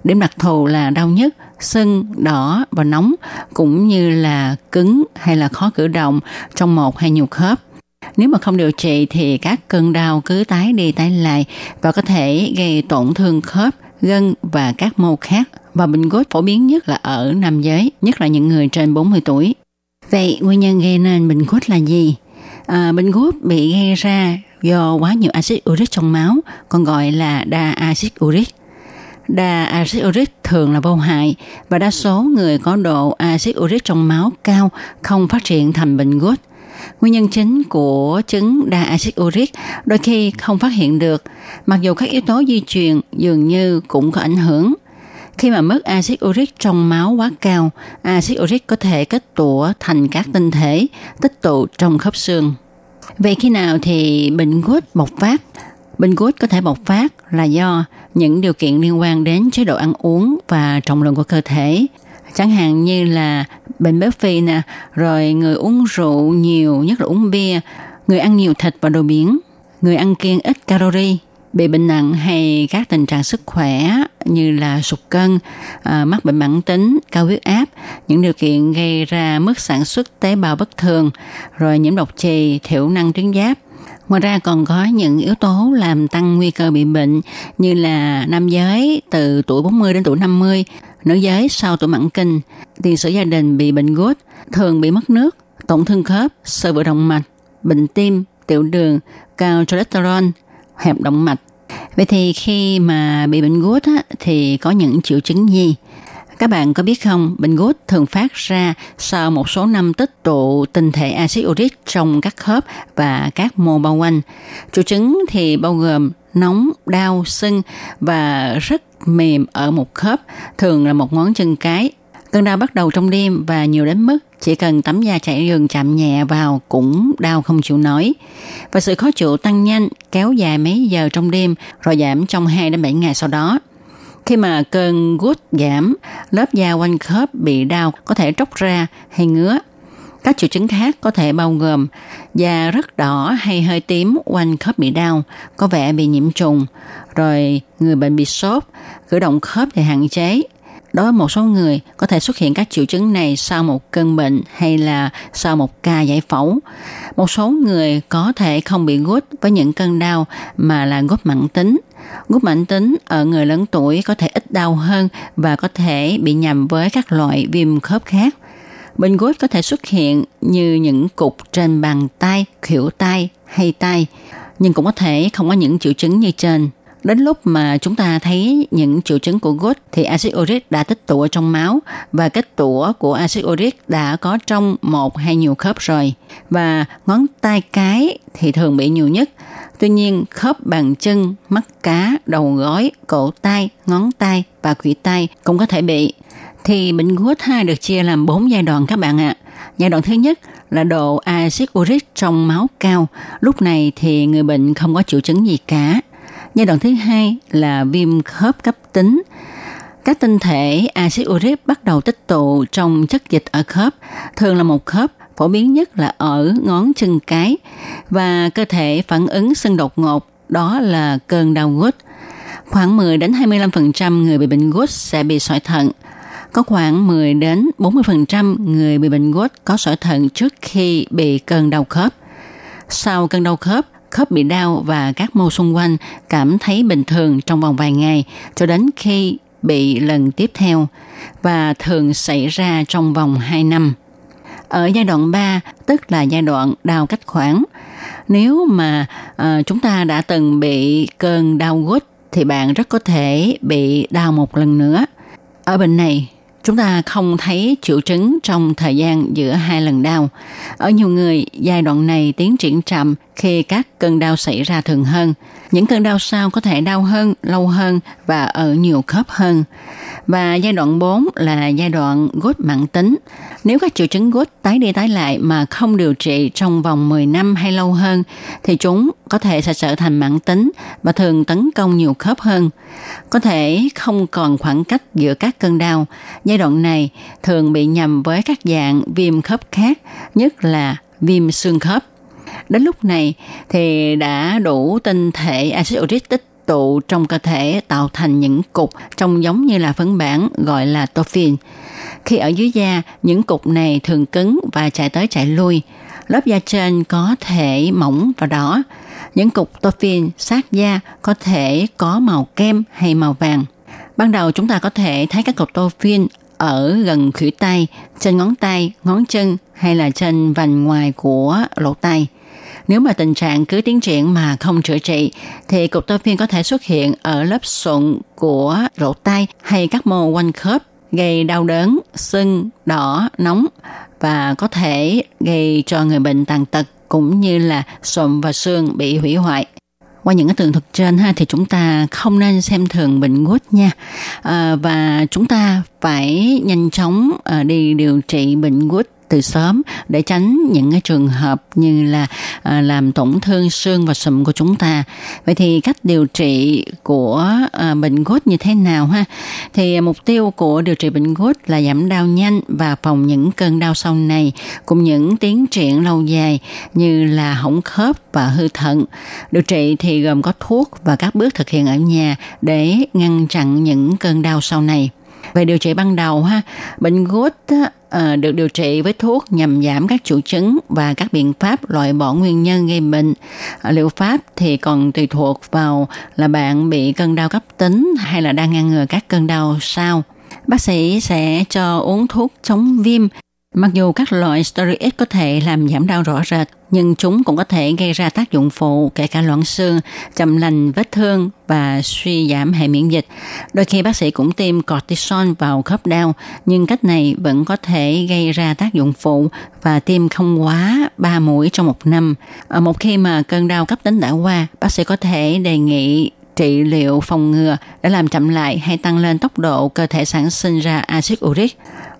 Điểm đặc thù là đau nhức sưng đỏ và nóng cũng như là cứng hay là khó cử động trong một hay nhiều khớp nếu mà không điều trị thì các cơn đau cứ tái đi tái lại và có thể gây tổn thương khớp, gân và các mô khác. Và bệnh gút phổ biến nhất là ở nam giới, nhất là những người trên 40 tuổi. Vậy nguyên nhân gây nên bệnh gút là gì? À, bệnh gút bị gây ra do quá nhiều axit uric trong máu, còn gọi là đa axit uric. Đa axit uric thường là vô hại và đa số người có độ axit uric trong máu cao không phát triển thành bệnh gút. Nguyên nhân chính của chứng đa axit uric đôi khi không phát hiện được, mặc dù các yếu tố di truyền dường như cũng có ảnh hưởng. Khi mà mức axit uric trong máu quá cao, axit uric có thể kết tủa thành các tinh thể tích tụ trong khớp xương. Vậy khi nào thì bệnh gút bộc phát? Bệnh gút có thể bộc phát là do những điều kiện liên quan đến chế độ ăn uống và trọng lượng của cơ thể, chẳng hạn như là bệnh béo phì nè, rồi người uống rượu nhiều, nhất là uống bia, người ăn nhiều thịt và đồ biển, người ăn kiêng ít calorie, bị bệnh nặng hay các tình trạng sức khỏe như là sụt cân, à, mắc bệnh mãn tính, cao huyết áp, những điều kiện gây ra mức sản xuất tế bào bất thường, rồi nhiễm độc trì, thiểu năng tuyến giáp. Ngoài ra còn có những yếu tố làm tăng nguy cơ bị bệnh như là nam giới từ tuổi 40 đến tuổi 50, nữ giới sau tuổi mãn kinh, tiền sử gia đình bị bệnh gút, thường bị mất nước, tổn thương khớp, sơ vữa động mạch, bệnh tim, tiểu đường, cao cholesterol, hẹp động mạch. Vậy thì khi mà bị bệnh gút á, thì có những triệu chứng gì? Các bạn có biết không, bệnh gút thường phát ra sau một số năm tích tụ tinh thể axit uric trong các khớp và các mô bao quanh. Triệu chứng thì bao gồm nóng, đau, sưng và rất mềm ở một khớp, thường là một ngón chân cái. Cơn đau bắt đầu trong đêm và nhiều đến mức chỉ cần tấm da chảy giường chạm nhẹ vào cũng đau không chịu nổi. Và sự khó chịu tăng nhanh, kéo dài mấy giờ trong đêm rồi giảm trong 2 đến 7 ngày sau đó. Khi mà cơn gút giảm, lớp da quanh khớp bị đau có thể tróc ra hay ngứa. Các triệu chứng khác có thể bao gồm da rất đỏ hay hơi tím quanh khớp bị đau, có vẻ bị nhiễm trùng, rồi người bệnh bị sốt, cử động khớp thì hạn chế. Đối với một số người có thể xuất hiện các triệu chứng này sau một cơn bệnh hay là sau một ca giải phẫu. Một số người có thể không bị gút với những cơn đau mà là gút mãn tính. Gút mãn tính ở người lớn tuổi có thể ít đau hơn và có thể bị nhầm với các loại viêm khớp khác. Bệnh gút có thể xuất hiện như những cục trên bàn tay, khuỷu tay hay tay, nhưng cũng có thể không có những triệu chứng như trên. Đến lúc mà chúng ta thấy những triệu chứng của gút thì axit uric đã tích tụ ở trong máu và kết tủa của axit uric đã có trong một hay nhiều khớp rồi. Và ngón tay cái thì thường bị nhiều nhất. Tuy nhiên khớp bàn chân, mắt cá, đầu gối, cổ tay, ngón tay và khuỷu tay cũng có thể bị. Thì bệnh gút hai được chia làm 4 giai đoạn các bạn ạ. Giai đoạn thứ nhất là độ axit uric trong máu cao. Lúc này thì người bệnh không có triệu chứng gì cả. Giai đoạn thứ hai là viêm khớp cấp tính. Các tinh thể axit uric bắt đầu tích tụ trong chất dịch ở khớp, thường là một khớp phổ biến nhất là ở ngón chân cái và cơ thể phản ứng sưng đột ngột đó là cơn đau gút. Khoảng 10 đến 25% người bị bệnh gút sẽ bị sỏi thận. Có khoảng 10 đến 40% người bị bệnh gút có sỏi thận trước khi bị cơn đau khớp. Sau cơn đau khớp, khớp bị đau và các mô xung quanh cảm thấy bình thường trong vòng vài ngày cho đến khi bị lần tiếp theo và thường xảy ra trong vòng 2 năm. Ở giai đoạn 3, tức là giai đoạn đau cách khoảng, nếu mà uh, chúng ta đã từng bị cơn đau gút thì bạn rất có thể bị đau một lần nữa. Ở bệnh này, chúng ta không thấy triệu chứng trong thời gian giữa hai lần đau. Ở nhiều người, giai đoạn này tiến triển chậm khi các cơn đau xảy ra thường hơn. Những cơn đau sau có thể đau hơn, lâu hơn và ở nhiều khớp hơn. Và giai đoạn 4 là giai đoạn gút mạng tính. Nếu các triệu chứng gút tái đi tái lại mà không điều trị trong vòng 10 năm hay lâu hơn thì chúng có thể sẽ trở thành mãn tính và thường tấn công nhiều khớp hơn. Có thể không còn khoảng cách giữa các cơn đau. Giai đoạn này thường bị nhầm với các dạng viêm khớp khác, nhất là viêm xương khớp. Đến lúc này thì đã đủ tinh thể axit uric tích tụ trong cơ thể tạo thành những cục trông giống như là phấn bản gọi là tophin. Khi ở dưới da, những cục này thường cứng và chạy tới chạy lui. Lớp da trên có thể mỏng và đỏ. Những cục tophin sát da có thể có màu kem hay màu vàng. Ban đầu chúng ta có thể thấy các cục tophin ở gần khuỷu tay, trên ngón tay, ngón chân hay là trên vành ngoài của lỗ tay. Nếu mà tình trạng cứ tiến triển mà không chữa trị, thì cục tophin có thể xuất hiện ở lớp sụn của lỗ tai hay các mô quanh khớp, gây đau đớn, sưng, đỏ, nóng và có thể gây cho người bệnh tàn tật cũng như là sụn và xương bị hủy hoại. Qua những cái tường thuật trên ha thì chúng ta không nên xem thường bệnh gút nha. À, và chúng ta phải nhanh chóng à, đi điều trị bệnh gút từ sớm để tránh những cái trường hợp như là à, làm tổn thương xương và sụm của chúng ta. Vậy thì cách điều trị của à, bệnh gút như thế nào ha? Thì mục tiêu của điều trị bệnh gút là giảm đau nhanh và phòng những cơn đau sau này cùng những tiến triển lâu dài như là hỏng khớp và hư thận. Điều trị thì gồm có thuốc và các bước thực hiện ở nhà để ngăn chặn những cơn đau sau này. Về điều trị ban đầu ha, bệnh gút Ờ, được điều trị với thuốc nhằm giảm các triệu chứng và các biện pháp loại bỏ nguyên nhân gây bệnh. Ờ, liệu pháp thì còn tùy thuộc vào là bạn bị cơn đau cấp tính hay là đang ngăn ngừa các cơn đau sau. Bác sĩ sẽ cho uống thuốc chống viêm Mặc dù các loại steroid có thể làm giảm đau rõ rệt, nhưng chúng cũng có thể gây ra tác dụng phụ kể cả loãng xương, chậm lành vết thương và suy giảm hệ miễn dịch. Đôi khi bác sĩ cũng tiêm cortisone vào khớp đau, nhưng cách này vẫn có thể gây ra tác dụng phụ và tiêm không quá 3 mũi trong một năm. Ở một khi mà cơn đau cấp tính đã qua, bác sĩ có thể đề nghị trị liệu phòng ngừa để làm chậm lại hay tăng lên tốc độ cơ thể sản sinh ra axit uric.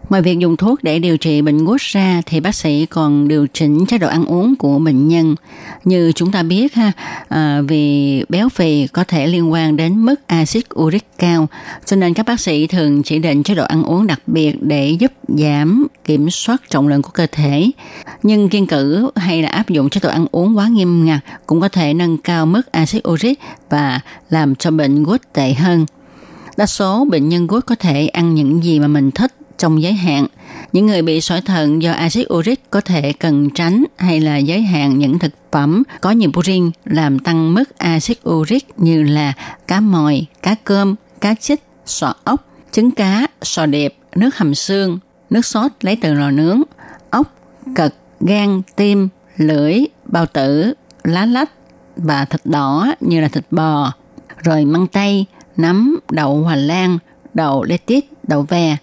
Ngoài việc dùng thuốc để điều trị bệnh gút ra thì bác sĩ còn điều chỉnh chế độ ăn uống của bệnh nhân. Như chúng ta biết ha, à, vì béo phì có thể liên quan đến mức axit uric cao, cho nên các bác sĩ thường chỉ định chế độ ăn uống đặc biệt để giúp giảm kiểm soát trọng lượng của cơ thể. Nhưng kiên cử hay là áp dụng chế độ ăn uống quá nghiêm ngặt cũng có thể nâng cao mức axit uric và làm cho bệnh gút tệ hơn. Đa số bệnh nhân gút có thể ăn những gì mà mình thích trong giới hạn. Những người bị sỏi thận do axit uric có thể cần tránh hay là giới hạn những thực phẩm có nhiều purin làm tăng mức axit uric như là cá mòi, cá cơm, cá chích, sọ ốc, trứng cá, sò đẹp, nước hầm xương, nước sốt lấy từ lò nướng, ốc, cật, gan, tim, lưỡi, bao tử, lá lách và thịt đỏ như là thịt bò. rồi măng tây, nấm, đậu hoành lan, đậu lê tiết, đậu ve.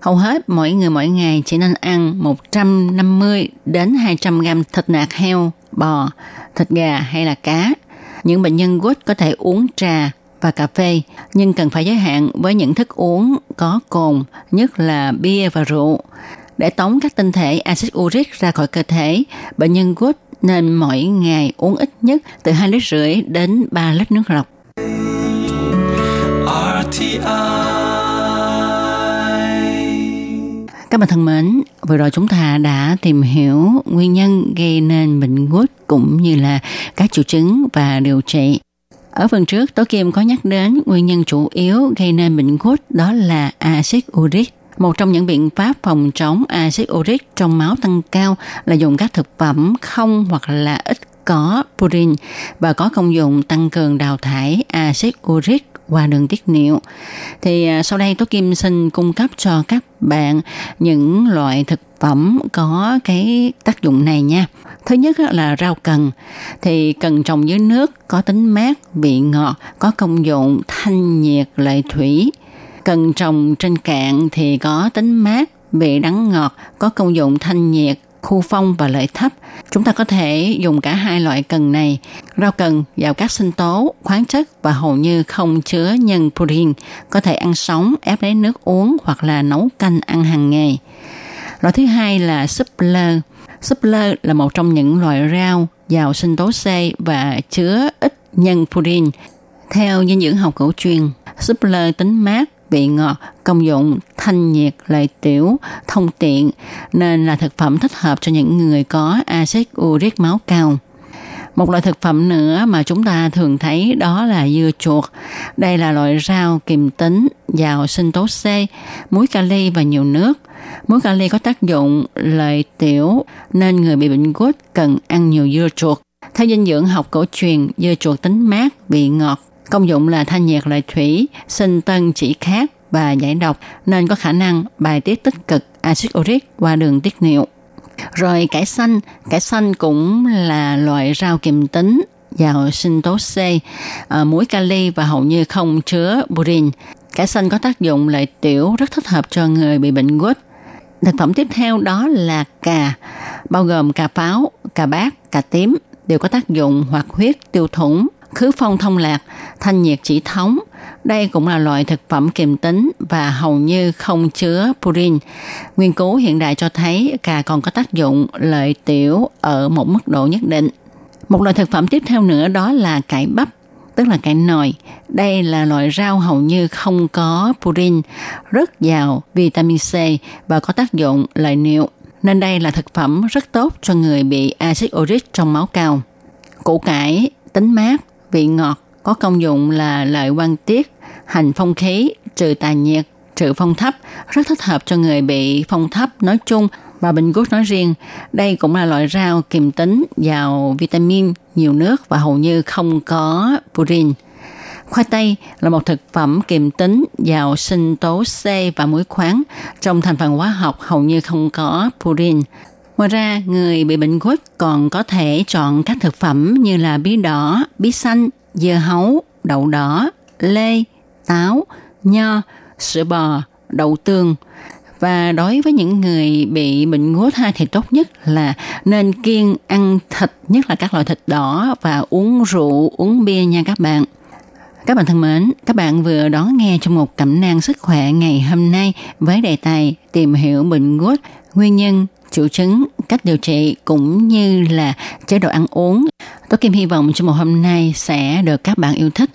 Hầu hết mỗi người mỗi ngày chỉ nên ăn 150 đến 200 gram thịt nạc heo, bò, thịt gà hay là cá. Những bệnh nhân gút có thể uống trà và cà phê, nhưng cần phải giới hạn với những thức uống có cồn, nhất là bia và rượu. Để tống các tinh thể axit uric ra khỏi cơ thể, bệnh nhân gút nên mỗi ngày uống ít nhất từ 2 lít rưỡi đến 3 lít nước lọc. Các bạn thân mến, vừa rồi chúng ta đã tìm hiểu nguyên nhân gây nên bệnh gút cũng như là các triệu chứng và điều trị. Ở phần trước, Tố Kim có nhắc đến nguyên nhân chủ yếu gây nên bệnh gút đó là axit uric. Một trong những biện pháp phòng chống axit uric trong máu tăng cao là dùng các thực phẩm không hoặc là ít có purin và có công dụng tăng cường đào thải axit uric qua đường tiết niệu. Thì à, sau đây Tố Kim xin cung cấp cho các bạn những loại thực phẩm có cái tác dụng này nha. Thứ nhất là rau cần. Thì cần trồng dưới nước có tính mát, vị ngọt, có công dụng thanh nhiệt lợi thủy. Cần trồng trên cạn thì có tính mát, vị đắng ngọt, có công dụng thanh nhiệt, khu phong và lợi thấp. Chúng ta có thể dùng cả hai loại cần này. Rau cần giàu các sinh tố, khoáng chất và hầu như không chứa nhân protein, có thể ăn sống, ép lấy nước uống hoặc là nấu canh ăn hàng ngày. Loại thứ hai là súp lơ. Súp lơ là một trong những loại rau giàu sinh tố C và chứa ít nhân protein. Theo dinh dưỡng học cổ truyền, súp lơ tính mát, vị ngọt, công dụng thanh nhiệt, lợi tiểu, thông tiện nên là thực phẩm thích hợp cho những người có axit uric máu cao. Một loại thực phẩm nữa mà chúng ta thường thấy đó là dưa chuột. Đây là loại rau kiềm tính, giàu sinh tố C, muối kali và nhiều nước. Muối kali có tác dụng lợi tiểu nên người bị bệnh gút cần ăn nhiều dưa chuột. Theo dinh dưỡng học cổ truyền, dưa chuột tính mát, vị ngọt, công dụng là thanh nhiệt lợi thủy, sinh tân chỉ khát và giải độc nên có khả năng bài tiết tích cực axit uric qua đường tiết niệu. Rồi cải xanh, cải xanh cũng là loại rau kiềm tính giàu sinh tố C, à, muối kali và hầu như không chứa purin. Cải xanh có tác dụng lợi tiểu rất thích hợp cho người bị bệnh gút. Thực phẩm tiếp theo đó là cà, bao gồm cà pháo, cà bát, cà tím đều có tác dụng hoạt huyết, tiêu thủng, khứ phong thông lạc, thanh nhiệt chỉ thống. Đây cũng là loại thực phẩm kiềm tính và hầu như không chứa purin. Nghiên cứu hiện đại cho thấy cà còn có tác dụng lợi tiểu ở một mức độ nhất định. Một loại thực phẩm tiếp theo nữa đó là cải bắp, tức là cải nồi. Đây là loại rau hầu như không có purin, rất giàu vitamin C và có tác dụng lợi niệu. Nên đây là thực phẩm rất tốt cho người bị axit uric trong máu cao. Củ cải, tính mát, vị ngọt, có công dụng là lợi quan tiết, hành phong khí, trừ tà nhiệt, trừ phong thấp, rất thích hợp cho người bị phong thấp nói chung và bệnh gút nói riêng. Đây cũng là loại rau kiềm tính, giàu vitamin, nhiều nước và hầu như không có purin. Khoai tây là một thực phẩm kiềm tính, giàu sinh tố C và muối khoáng. Trong thành phần hóa học hầu như không có purin. Ngoài ra, người bị bệnh gút còn có thể chọn các thực phẩm như là bí đỏ, bí xanh, dưa hấu, đậu đỏ, lê, táo, nho, sữa bò, đậu tương. Và đối với những người bị bệnh gút ha thì tốt nhất là nên kiêng ăn thịt, nhất là các loại thịt đỏ và uống rượu, uống bia nha các bạn. Các bạn thân mến, các bạn vừa đón nghe trong một cẩm nang sức khỏe ngày hôm nay với đề tài tìm hiểu bệnh gút, nguyên nhân, triệu chứng, cách điều trị cũng như là chế độ ăn uống. Tôi Kim hy vọng trong một hôm nay sẽ được các bạn yêu thích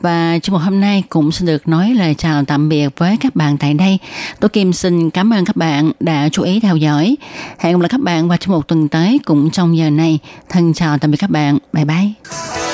và trong một hôm nay cũng sẽ được nói lời chào tạm biệt với các bạn tại đây. Tôi Kim xin cảm ơn các bạn đã chú ý theo dõi. Hẹn gặp lại các bạn vào trong một tuần tới cũng trong giờ này. Thân chào tạm biệt các bạn. Bye bye.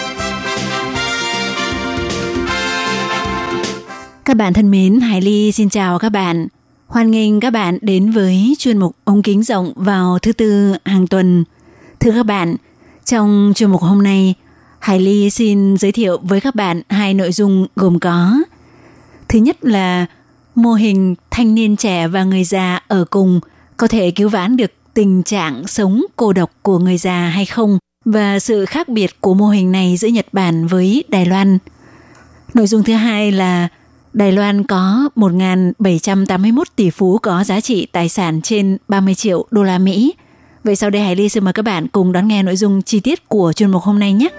Các bạn thân mến, Hải Ly xin chào các bạn. Hoan nghênh các bạn đến với chuyên mục ống kính rộng vào thứ tư hàng tuần. Thưa các bạn, trong chuyên mục hôm nay, Hải Ly xin giới thiệu với các bạn hai nội dung gồm có Thứ nhất là mô hình thanh niên trẻ và người già ở cùng có thể cứu vãn được tình trạng sống cô độc của người già hay không và sự khác biệt của mô hình này giữa Nhật Bản với Đài Loan. Nội dung thứ hai là Đài Loan có 1.781 tỷ phú có giá trị tài sản trên 30 triệu đô la Mỹ. Vậy sau đây Hải Ly xin mời các bạn cùng đón nghe nội dung chi tiết của chuyên mục hôm nay nhé.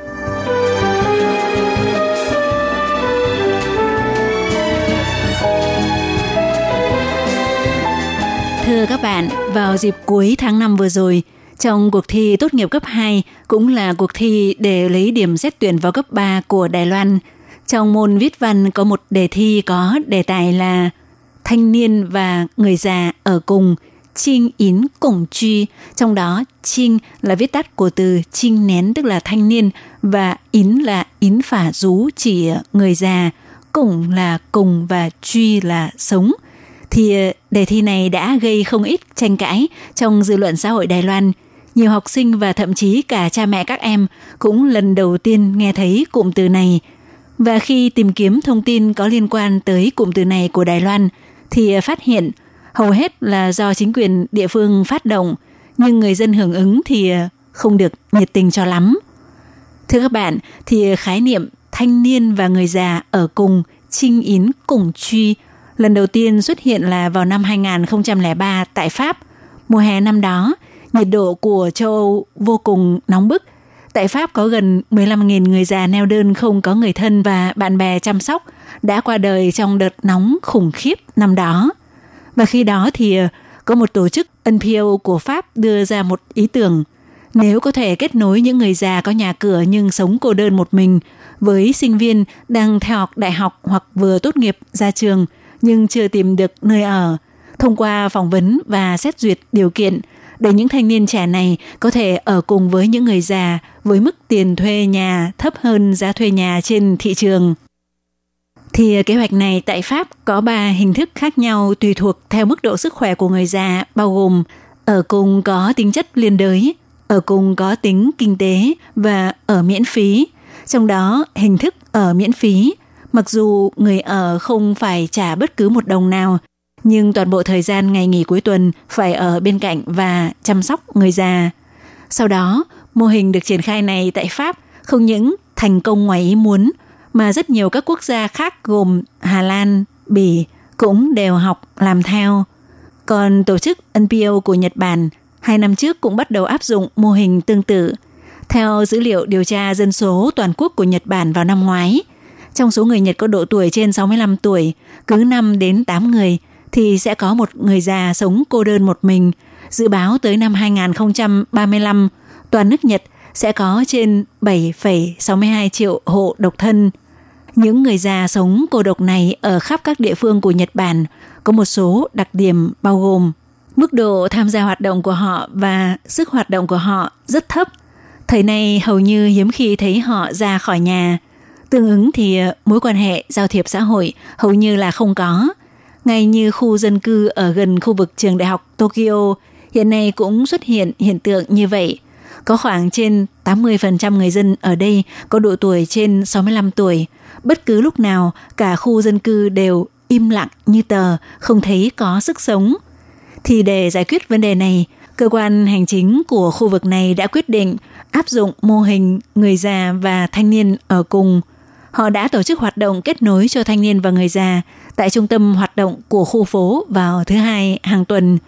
Thưa các bạn, vào dịp cuối tháng 5 vừa rồi, trong cuộc thi tốt nghiệp cấp 2 cũng là cuộc thi để lấy điểm xét tuyển vào cấp 3 của Đài Loan. Trong môn viết văn có một đề thi có đề tài là thanh niên và người già ở cùng, Trinh Yến Cổng Truy. Trong đó, Trinh là viết tắt của từ Trinh Nén tức là thanh niên và Yến là Yến Phả Rú chỉ người già, Cổng là cùng và Truy là sống – thì ờ, đề thi này đã gây không ít tranh cãi trong dư luận xã hội Đài Loan. Nhiều học sinh và thậm chí cả cha mẹ các em cũng lần đầu tiên nghe thấy cụm từ này. Và khi tìm kiếm thông tin có liên quan tới cụm từ này của Đài Loan thì phát hiện hầu hết là do chính quyền địa phương phát động, nhưng người dân hưởng ứng thì không được nhiệt tình cho lắm. Thưa các bạn, thì khái niệm thanh niên và người già ở cùng, trinh yến cùng truy lần đầu tiên xuất hiện là vào năm 2003 tại Pháp. Mùa hè năm đó, nhiệt độ của châu Âu vô cùng nóng bức. Tại Pháp có gần 15.000 người già neo đơn không có người thân và bạn bè chăm sóc, đã qua đời trong đợt nóng khủng khiếp năm đó. Và khi đó thì ờ, có một tổ chức NPO của Pháp đưa ra một ý tưởng, nếu có thể kết nối những người già có nhà cửa nhưng sống cô đơn một mình với sinh viên đang theo học đại học hoặc vừa tốt nghiệp ra trường – nhưng chưa tìm được nơi ở. Thông qua phỏng vấn và xét duyệt điều kiện để những thanh niên trẻ này có thể ở cùng với những người già với mức tiền thuê nhà thấp hơn giá thuê nhà trên thị trường. Thì ờ, kế hoạch này tại Pháp có 3 hình thức khác nhau tùy thuộc theo mức độ sức khỏe của người già, bao gồm ở cùng có tính chất liên đới, ở cùng có tính kinh tế và ở miễn phí. Trong đó, hình thức ở miễn phí Mặc dù người ở không phải trả bất cứ một đồng nào, nhưng toàn bộ thời gian ngày nghỉ cuối tuần phải ở bên cạnh và chăm sóc người già. Sau đó, mô hình được triển khai này tại Pháp không những thành công ngoài ý muốn, mà rất nhiều các quốc gia khác gồm Hà Lan, Bỉ cũng đều học làm theo. Còn tổ chức NPO của Nhật Bản hai năm trước cũng bắt đầu áp dụng mô hình tương tự. Theo dữ liệu điều tra dân số toàn quốc của Nhật Bản vào năm ngoái, trong số người Nhật có độ tuổi trên 65 tuổi, cứ 5 đến 8 người thì sẽ có một người già sống cô đơn một mình. Dự báo tới năm 2035, toàn nước Nhật sẽ có trên 7,62 triệu hộ độc thân. Những người già sống cô độc này ở khắp các địa phương của Nhật Bản có một số đặc điểm bao gồm mức độ tham gia hoạt động của họ và sức hoạt động của họ rất thấp. Thời nay hầu như hiếm khi thấy họ ra khỏi nhà – Tương ứng thì mối quan hệ giao thiệp xã hội hầu như là không có. Ngay như khu dân cư ở gần khu vực trường đại học Tokyo, hiện nay cũng xuất hiện hiện tượng như vậy. Có khoảng trên 80% người dân ở đây có độ tuổi trên 65 tuổi. Bất cứ lúc nào, cả khu dân cư đều im lặng như tờ, không thấy có sức sống. Thì để giải quyết vấn đề này, cơ quan hành chính của khu vực này đã quyết định áp dụng mô hình người già và thanh niên ở cùng – họ đã tổ chức hoạt động kết nối cho thanh niên và người già tại trung tâm hoạt động của khu phố vào thứ hai hàng tuần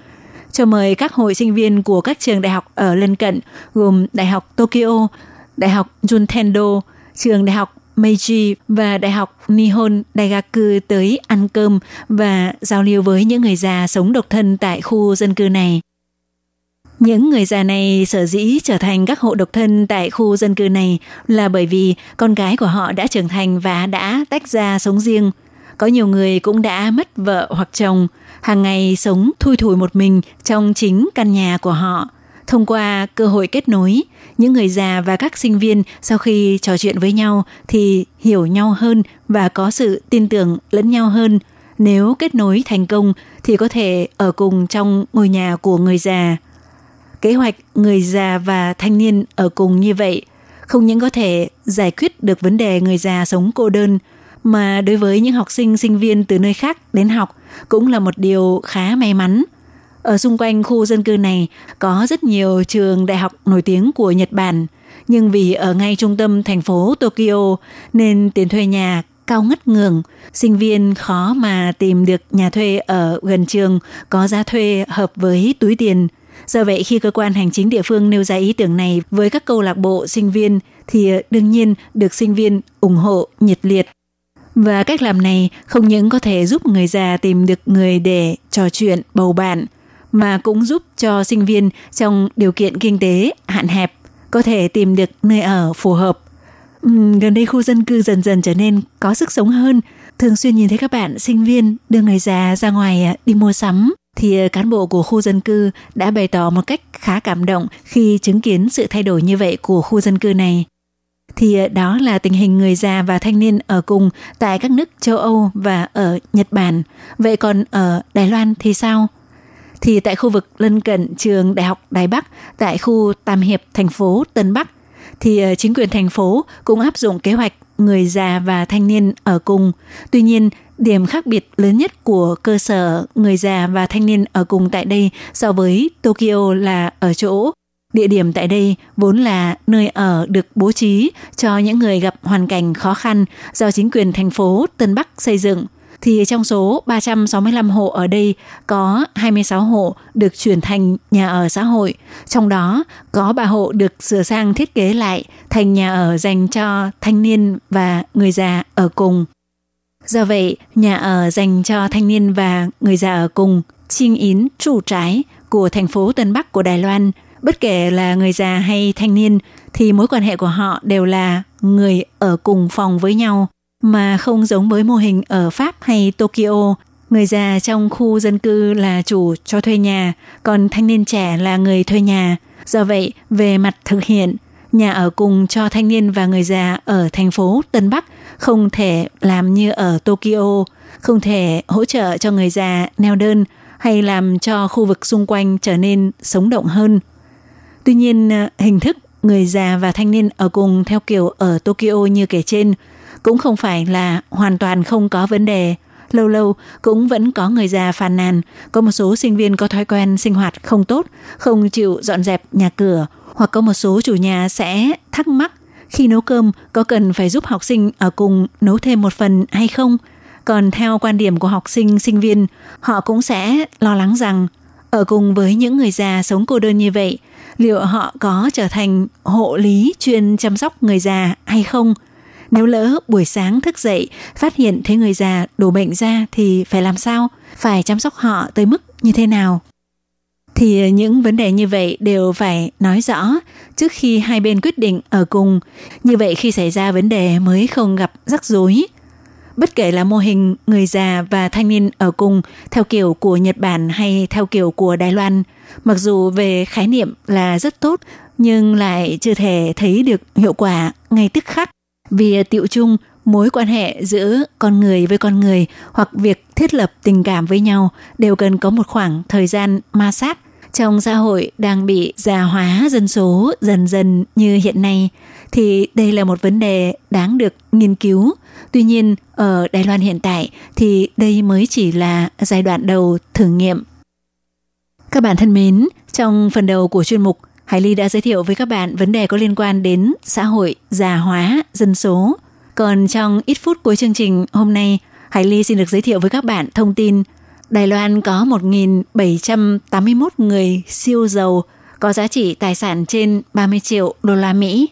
cho mời các hội sinh viên của các trường đại học ở lân cận gồm Đại học Tokyo, Đại học Juntendo, trường Đại học Meiji và Đại học Nihon Daigaku tới ăn cơm và giao lưu với những người già sống độc thân tại khu dân cư này. Những người già này sở dĩ trở thành các hộ độc thân tại khu dân cư này là bởi vì con gái của họ đã trưởng thành và đã tách ra sống riêng. Có nhiều người cũng đã mất vợ hoặc chồng, hàng ngày sống thui thủi một mình trong chính căn nhà của họ. Thông qua cơ hội kết nối, những người già và các sinh viên sau khi trò chuyện với nhau thì hiểu nhau hơn và có sự tin tưởng lẫn nhau hơn. Nếu kết nối thành công thì có thể ở cùng trong ngôi nhà của người già. Kế hoạch người già và thanh niên ở cùng như vậy không những có thể giải quyết được vấn đề người già sống cô đơn mà đối với những học sinh sinh viên từ nơi khác đến học cũng là một điều khá may mắn. Ở xung quanh khu dân cư này có rất nhiều trường đại học nổi tiếng của Nhật Bản, nhưng vì ở ngay trung tâm thành phố Tokyo nên tiền thuê nhà cao ngất ngường, sinh viên khó mà tìm được nhà thuê ở gần trường có giá thuê hợp với túi tiền. Do vậy khi cơ quan hành chính địa phương nêu ra ý tưởng này với các câu lạc bộ sinh viên thì đương nhiên được sinh viên ủng hộ nhiệt liệt. Và cách làm này không những có thể giúp người già tìm được người để trò chuyện bầu bạn, mà cũng giúp cho sinh viên trong điều kiện kinh tế hạn hẹp có thể tìm được nơi ở phù hợp. Uhm, gần đây khu dân cư dần dần trở nên có sức sống hơn. Thường xuyên nhìn thấy các bạn sinh viên đưa người già ra ngoài à, đi mua sắm thì à, cán bộ của khu dân cư đã bày tỏ một cách khá cảm động khi chứng kiến sự thay đổi như vậy của khu dân cư này. Thì ờ, đó là tình hình người già và thanh niên ở cùng tại các nước châu Âu và ở Nhật Bản. Vậy còn ở Đài Loan thì sao? thì tại khu vực lân cận trường Đại học Đài Bắc tại khu Tam Hiệp, thành phố Tân Bắc, thì ờ, chính quyền thành phố cũng áp dụng kế hoạch người già và thanh niên ở cùng. Tuy nhiên, điểm khác biệt lớn nhất của cơ sở người già và thanh niên ở cùng tại đây so với Tokyo là ở chỗ địa điểm tại đây vốn là nơi ở được bố trí cho những người gặp hoàn cảnh khó khăn do chính quyền thành phố Tân Bắc xây dựng thì trong số 365 hộ ở đây có 26 hộ được chuyển thành nhà ở xã hội, trong đó có 3 hộ được sửa sang thiết kế lại thành nhà ở dành cho thanh niên và người già ở cùng. Do vậy, nhà ở dành cho thanh niên và người già ở cùng, Trinh Yến trụ trái của thành phố Tân Bắc của Đài Loan, bất kể là người già hay thanh niên thì mối quan hệ của họ đều là người ở cùng phòng với nhau mà không giống với mô hình ở Pháp hay Tokyo. Người già trong khu dân cư là chủ cho thuê nhà, còn thanh niên trẻ là người thuê nhà. Do vậy, về mặt thực hiện, nhà ở cùng cho thanh niên và người già ở thành phố Tân Bắc không thể làm như ở Tokyo, không thể hỗ trợ cho người già neo đơn hay làm cho khu vực xung quanh trở nên sống động hơn. Tuy nhiên, à, hình thức người già và thanh niên ở cùng theo kiểu ở Tokyo như kể trên cũng không phải là hoàn toàn không có vấn đề. Lâu lâu cũng vẫn có người già phàn nàn, có một số sinh viên có thói quen sinh hoạt không tốt, không chịu dọn dẹp nhà cửa, hoặc có một số chủ nhà sẽ thắc mắc khi nấu cơm có cần phải giúp học sinh ở cùng nấu thêm một phần hay không. Còn theo quan điểm của học sinh, sinh viên, họ cũng sẽ lo lắng rằng ở cùng với những người già sống cô đơn như vậy, liệu họ có trở thành hộ lý chuyên chăm sóc người già hay không? Nếu lỡ buổi sáng thức dậy, phát hiện thấy người già đổ bệnh ra thì phải làm sao? Phải chăm sóc họ tới mức như thế nào? Thì những vấn đề như vậy đều phải nói rõ trước khi hai bên quyết định ở cùng. Như vậy khi xảy ra vấn đề mới không gặp rắc rối. Bất kể là mô hình người già và thanh niên ở cùng theo kiểu của Nhật Bản hay theo kiểu của Đài Loan, mặc dù về khái niệm là rất tốt nhưng lại chưa thể thấy được hiệu quả ngay tức khắc vì tiệu chung mối quan hệ giữa con người với con người hoặc việc thiết lập tình cảm với nhau đều cần có một khoảng thời gian ma sát trong xã hội đang bị già hóa dân số dần dần như hiện nay thì đây là một vấn đề đáng được nghiên cứu. Tuy nhiên, ở Đài Loan hiện tại thì đây mới chỉ là giai đoạn đầu thử nghiệm. Các bạn thân mến, trong phần đầu của chuyên mục Hải Ly đã giới thiệu với các bạn vấn đề có liên quan đến xã hội già hóa dân số. Còn trong ít phút cuối chương trình hôm nay, Hải Ly xin được giới thiệu với các bạn thông tin Đài Loan có 1.781 người siêu giàu có giá trị tài sản trên 30 triệu đô la Mỹ.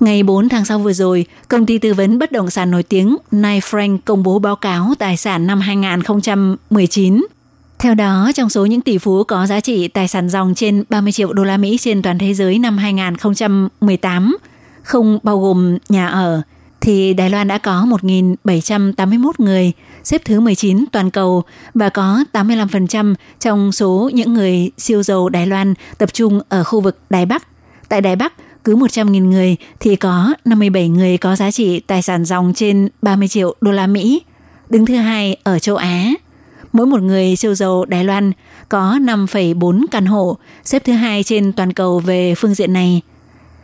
Ngày 4 tháng 6 vừa rồi, công ty tư vấn bất động sản nổi tiếng Knight Frank công bố báo cáo tài sản năm 2019. Theo đó, trong số những tỷ phú có giá trị tài sản dòng trên 30 triệu đô la Mỹ trên toàn thế giới năm 2018, không bao gồm nhà ở, thì Đài Loan đã có 1.781 người, xếp thứ 19 toàn cầu và có 85% trong số những người siêu giàu Đài Loan tập trung ở khu vực Đài Bắc. Tại Đài Bắc, cứ 100.000 người thì có 57 người có giá trị tài sản dòng trên 30 triệu đô la Mỹ. Đứng thứ hai ở châu Á. Mỗi một người siêu giàu Đài Loan có 5,4 căn hộ, xếp thứ hai trên toàn cầu về phương diện này.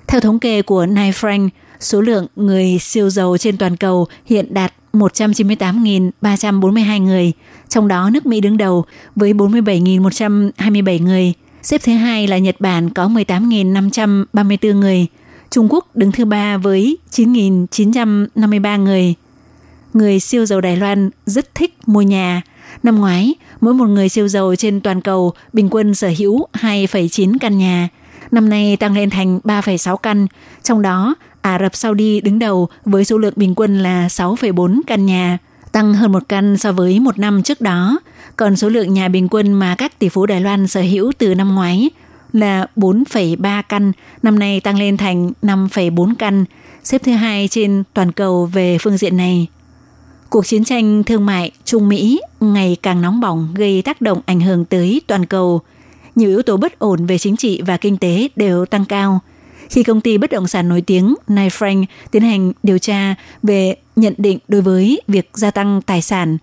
Theo thống kê của Nine Frank, số lượng người siêu giàu trên toàn cầu hiện đạt 198.342 người, trong đó nước Mỹ đứng đầu với 47.127 người. Xếp thứ hai là Nhật Bản có 18.534 người, Trung Quốc đứng thứ ba với 9.953 người. Người siêu giàu Đài Loan rất thích mua nhà. Năm ngoái, mỗi một người siêu giàu trên toàn cầu bình quân sở hữu 2,9 căn nhà. Năm nay tăng lên thành 3,6 căn, trong đó Ả Rập Saudi đứng đầu với số lượng bình quân là 6,4 căn nhà, tăng hơn một căn so với một năm trước đó. Còn số lượng nhà bình quân mà các tỷ phú Đài Loan sở hữu từ năm ngoái là 4,3 căn, năm nay tăng lên thành 5,4 căn, xếp thứ hai trên toàn cầu về phương diện này. Cuộc chiến tranh thương mại Trung Mỹ ngày càng nóng bỏng gây tác động ảnh hưởng tới toàn cầu. Nhiều yếu tố bất ổn về chính trị và kinh tế đều tăng cao – khi công ty bất động sản nổi tiếng Knight Frank tiến hành điều tra về nhận định đối với việc gia tăng tài sản,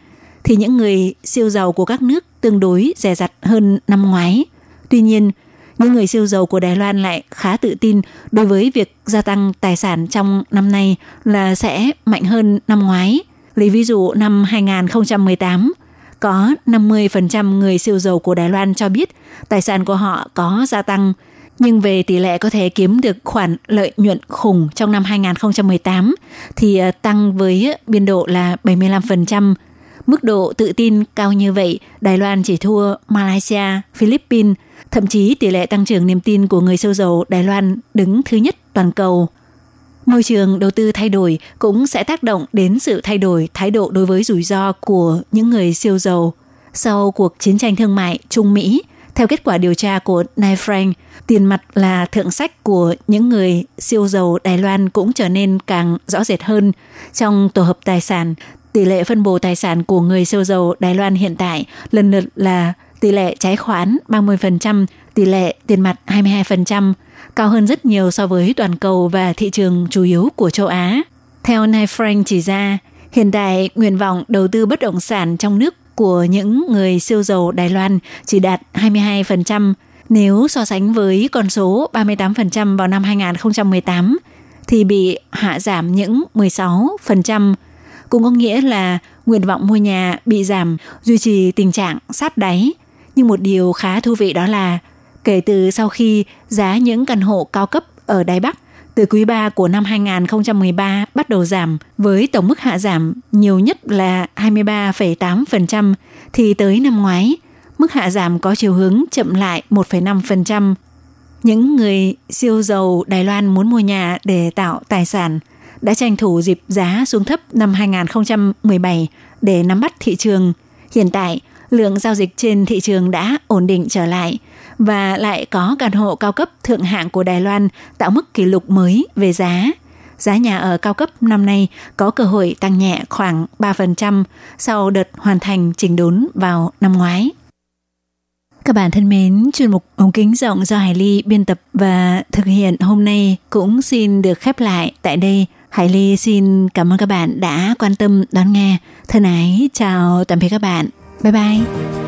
thì những người siêu giàu của các nước tương đối rẻ rặt hơn năm ngoái. Tuy nhiên, những người siêu giàu của Đài Loan lại khá tự tin đối với việc gia tăng tài sản trong năm nay là sẽ mạnh hơn năm ngoái. Lấy ví dụ năm 2018, có 50% người siêu giàu của Đài Loan cho biết tài sản của họ có gia tăng – nhưng về tỷ lệ có thể kiếm được khoản lợi nhuận khủng trong năm 2018 thì ờ, tăng với biên độ là 75%. Mức độ tự tin cao như vậy, Đài Loan chỉ thua Malaysia, Philippines, thậm chí tỷ lệ tăng trưởng niềm tin của người siêu giàu Đài Loan đứng thứ nhất toàn cầu. Môi trường đầu tư thay đổi cũng sẽ tác động đến sự thay đổi thái độ đối với rủi ro của những người siêu giàu. Sau cuộc chiến tranh thương mại Trung Mỹ, theo kết quả điều tra của Nai Frank, tiền mặt là thượng sách của những người siêu giàu Đài Loan cũng trở nên càng rõ rệt hơn. Trong tổ hợp tài sản, tỷ lệ phân bổ tài sản của người siêu giàu Đài Loan hiện tại lần lượt là tỷ lệ trái khoán 30%, tỷ lệ tiền mặt 22%, cao hơn rất nhiều so với toàn cầu và thị trường chủ yếu của châu Á. Theo Nai Frank chỉ ra, hiện tại nguyện vọng đầu tư bất động sản trong nước của những người siêu giàu Đài Loan chỉ đạt 22%, nếu so sánh với con số 38% vào năm 2018 thì bị hạ giảm những 16%, cũng có nghĩa là nguyện vọng mua nhà bị giảm, duy trì tình trạng sát đáy. Nhưng một điều khá thú vị đó là kể từ sau khi giá những căn hộ cao cấp ở Đài Bắc từ quý 3 của năm 2013 bắt đầu giảm với tổng mức hạ giảm nhiều nhất là 23,8% thì tới năm ngoái mức hạ giảm có chiều hướng chậm lại 1,5%. Những người siêu giàu Đài Loan muốn mua nhà để tạo tài sản đã tranh thủ dịp giá xuống thấp năm 2017 để nắm bắt thị trường. Hiện tại, lượng giao dịch trên thị trường đã ổn định trở lại và lại có căn hộ cao cấp thượng hạng của Đài Loan tạo mức kỷ lục mới về giá. Giá nhà ở cao cấp năm nay có cơ hội tăng nhẹ khoảng 3% sau đợt hoàn thành chỉnh đốn vào năm ngoái. Các bạn thân mến, chuyên mục ống kính rộng do Hải Ly biên tập và thực hiện hôm nay cũng xin được khép lại tại đây. Hải Ly xin cảm ơn các bạn đã quan tâm đón nghe. Thân ái, chào tạm biệt các bạn. Bye bye.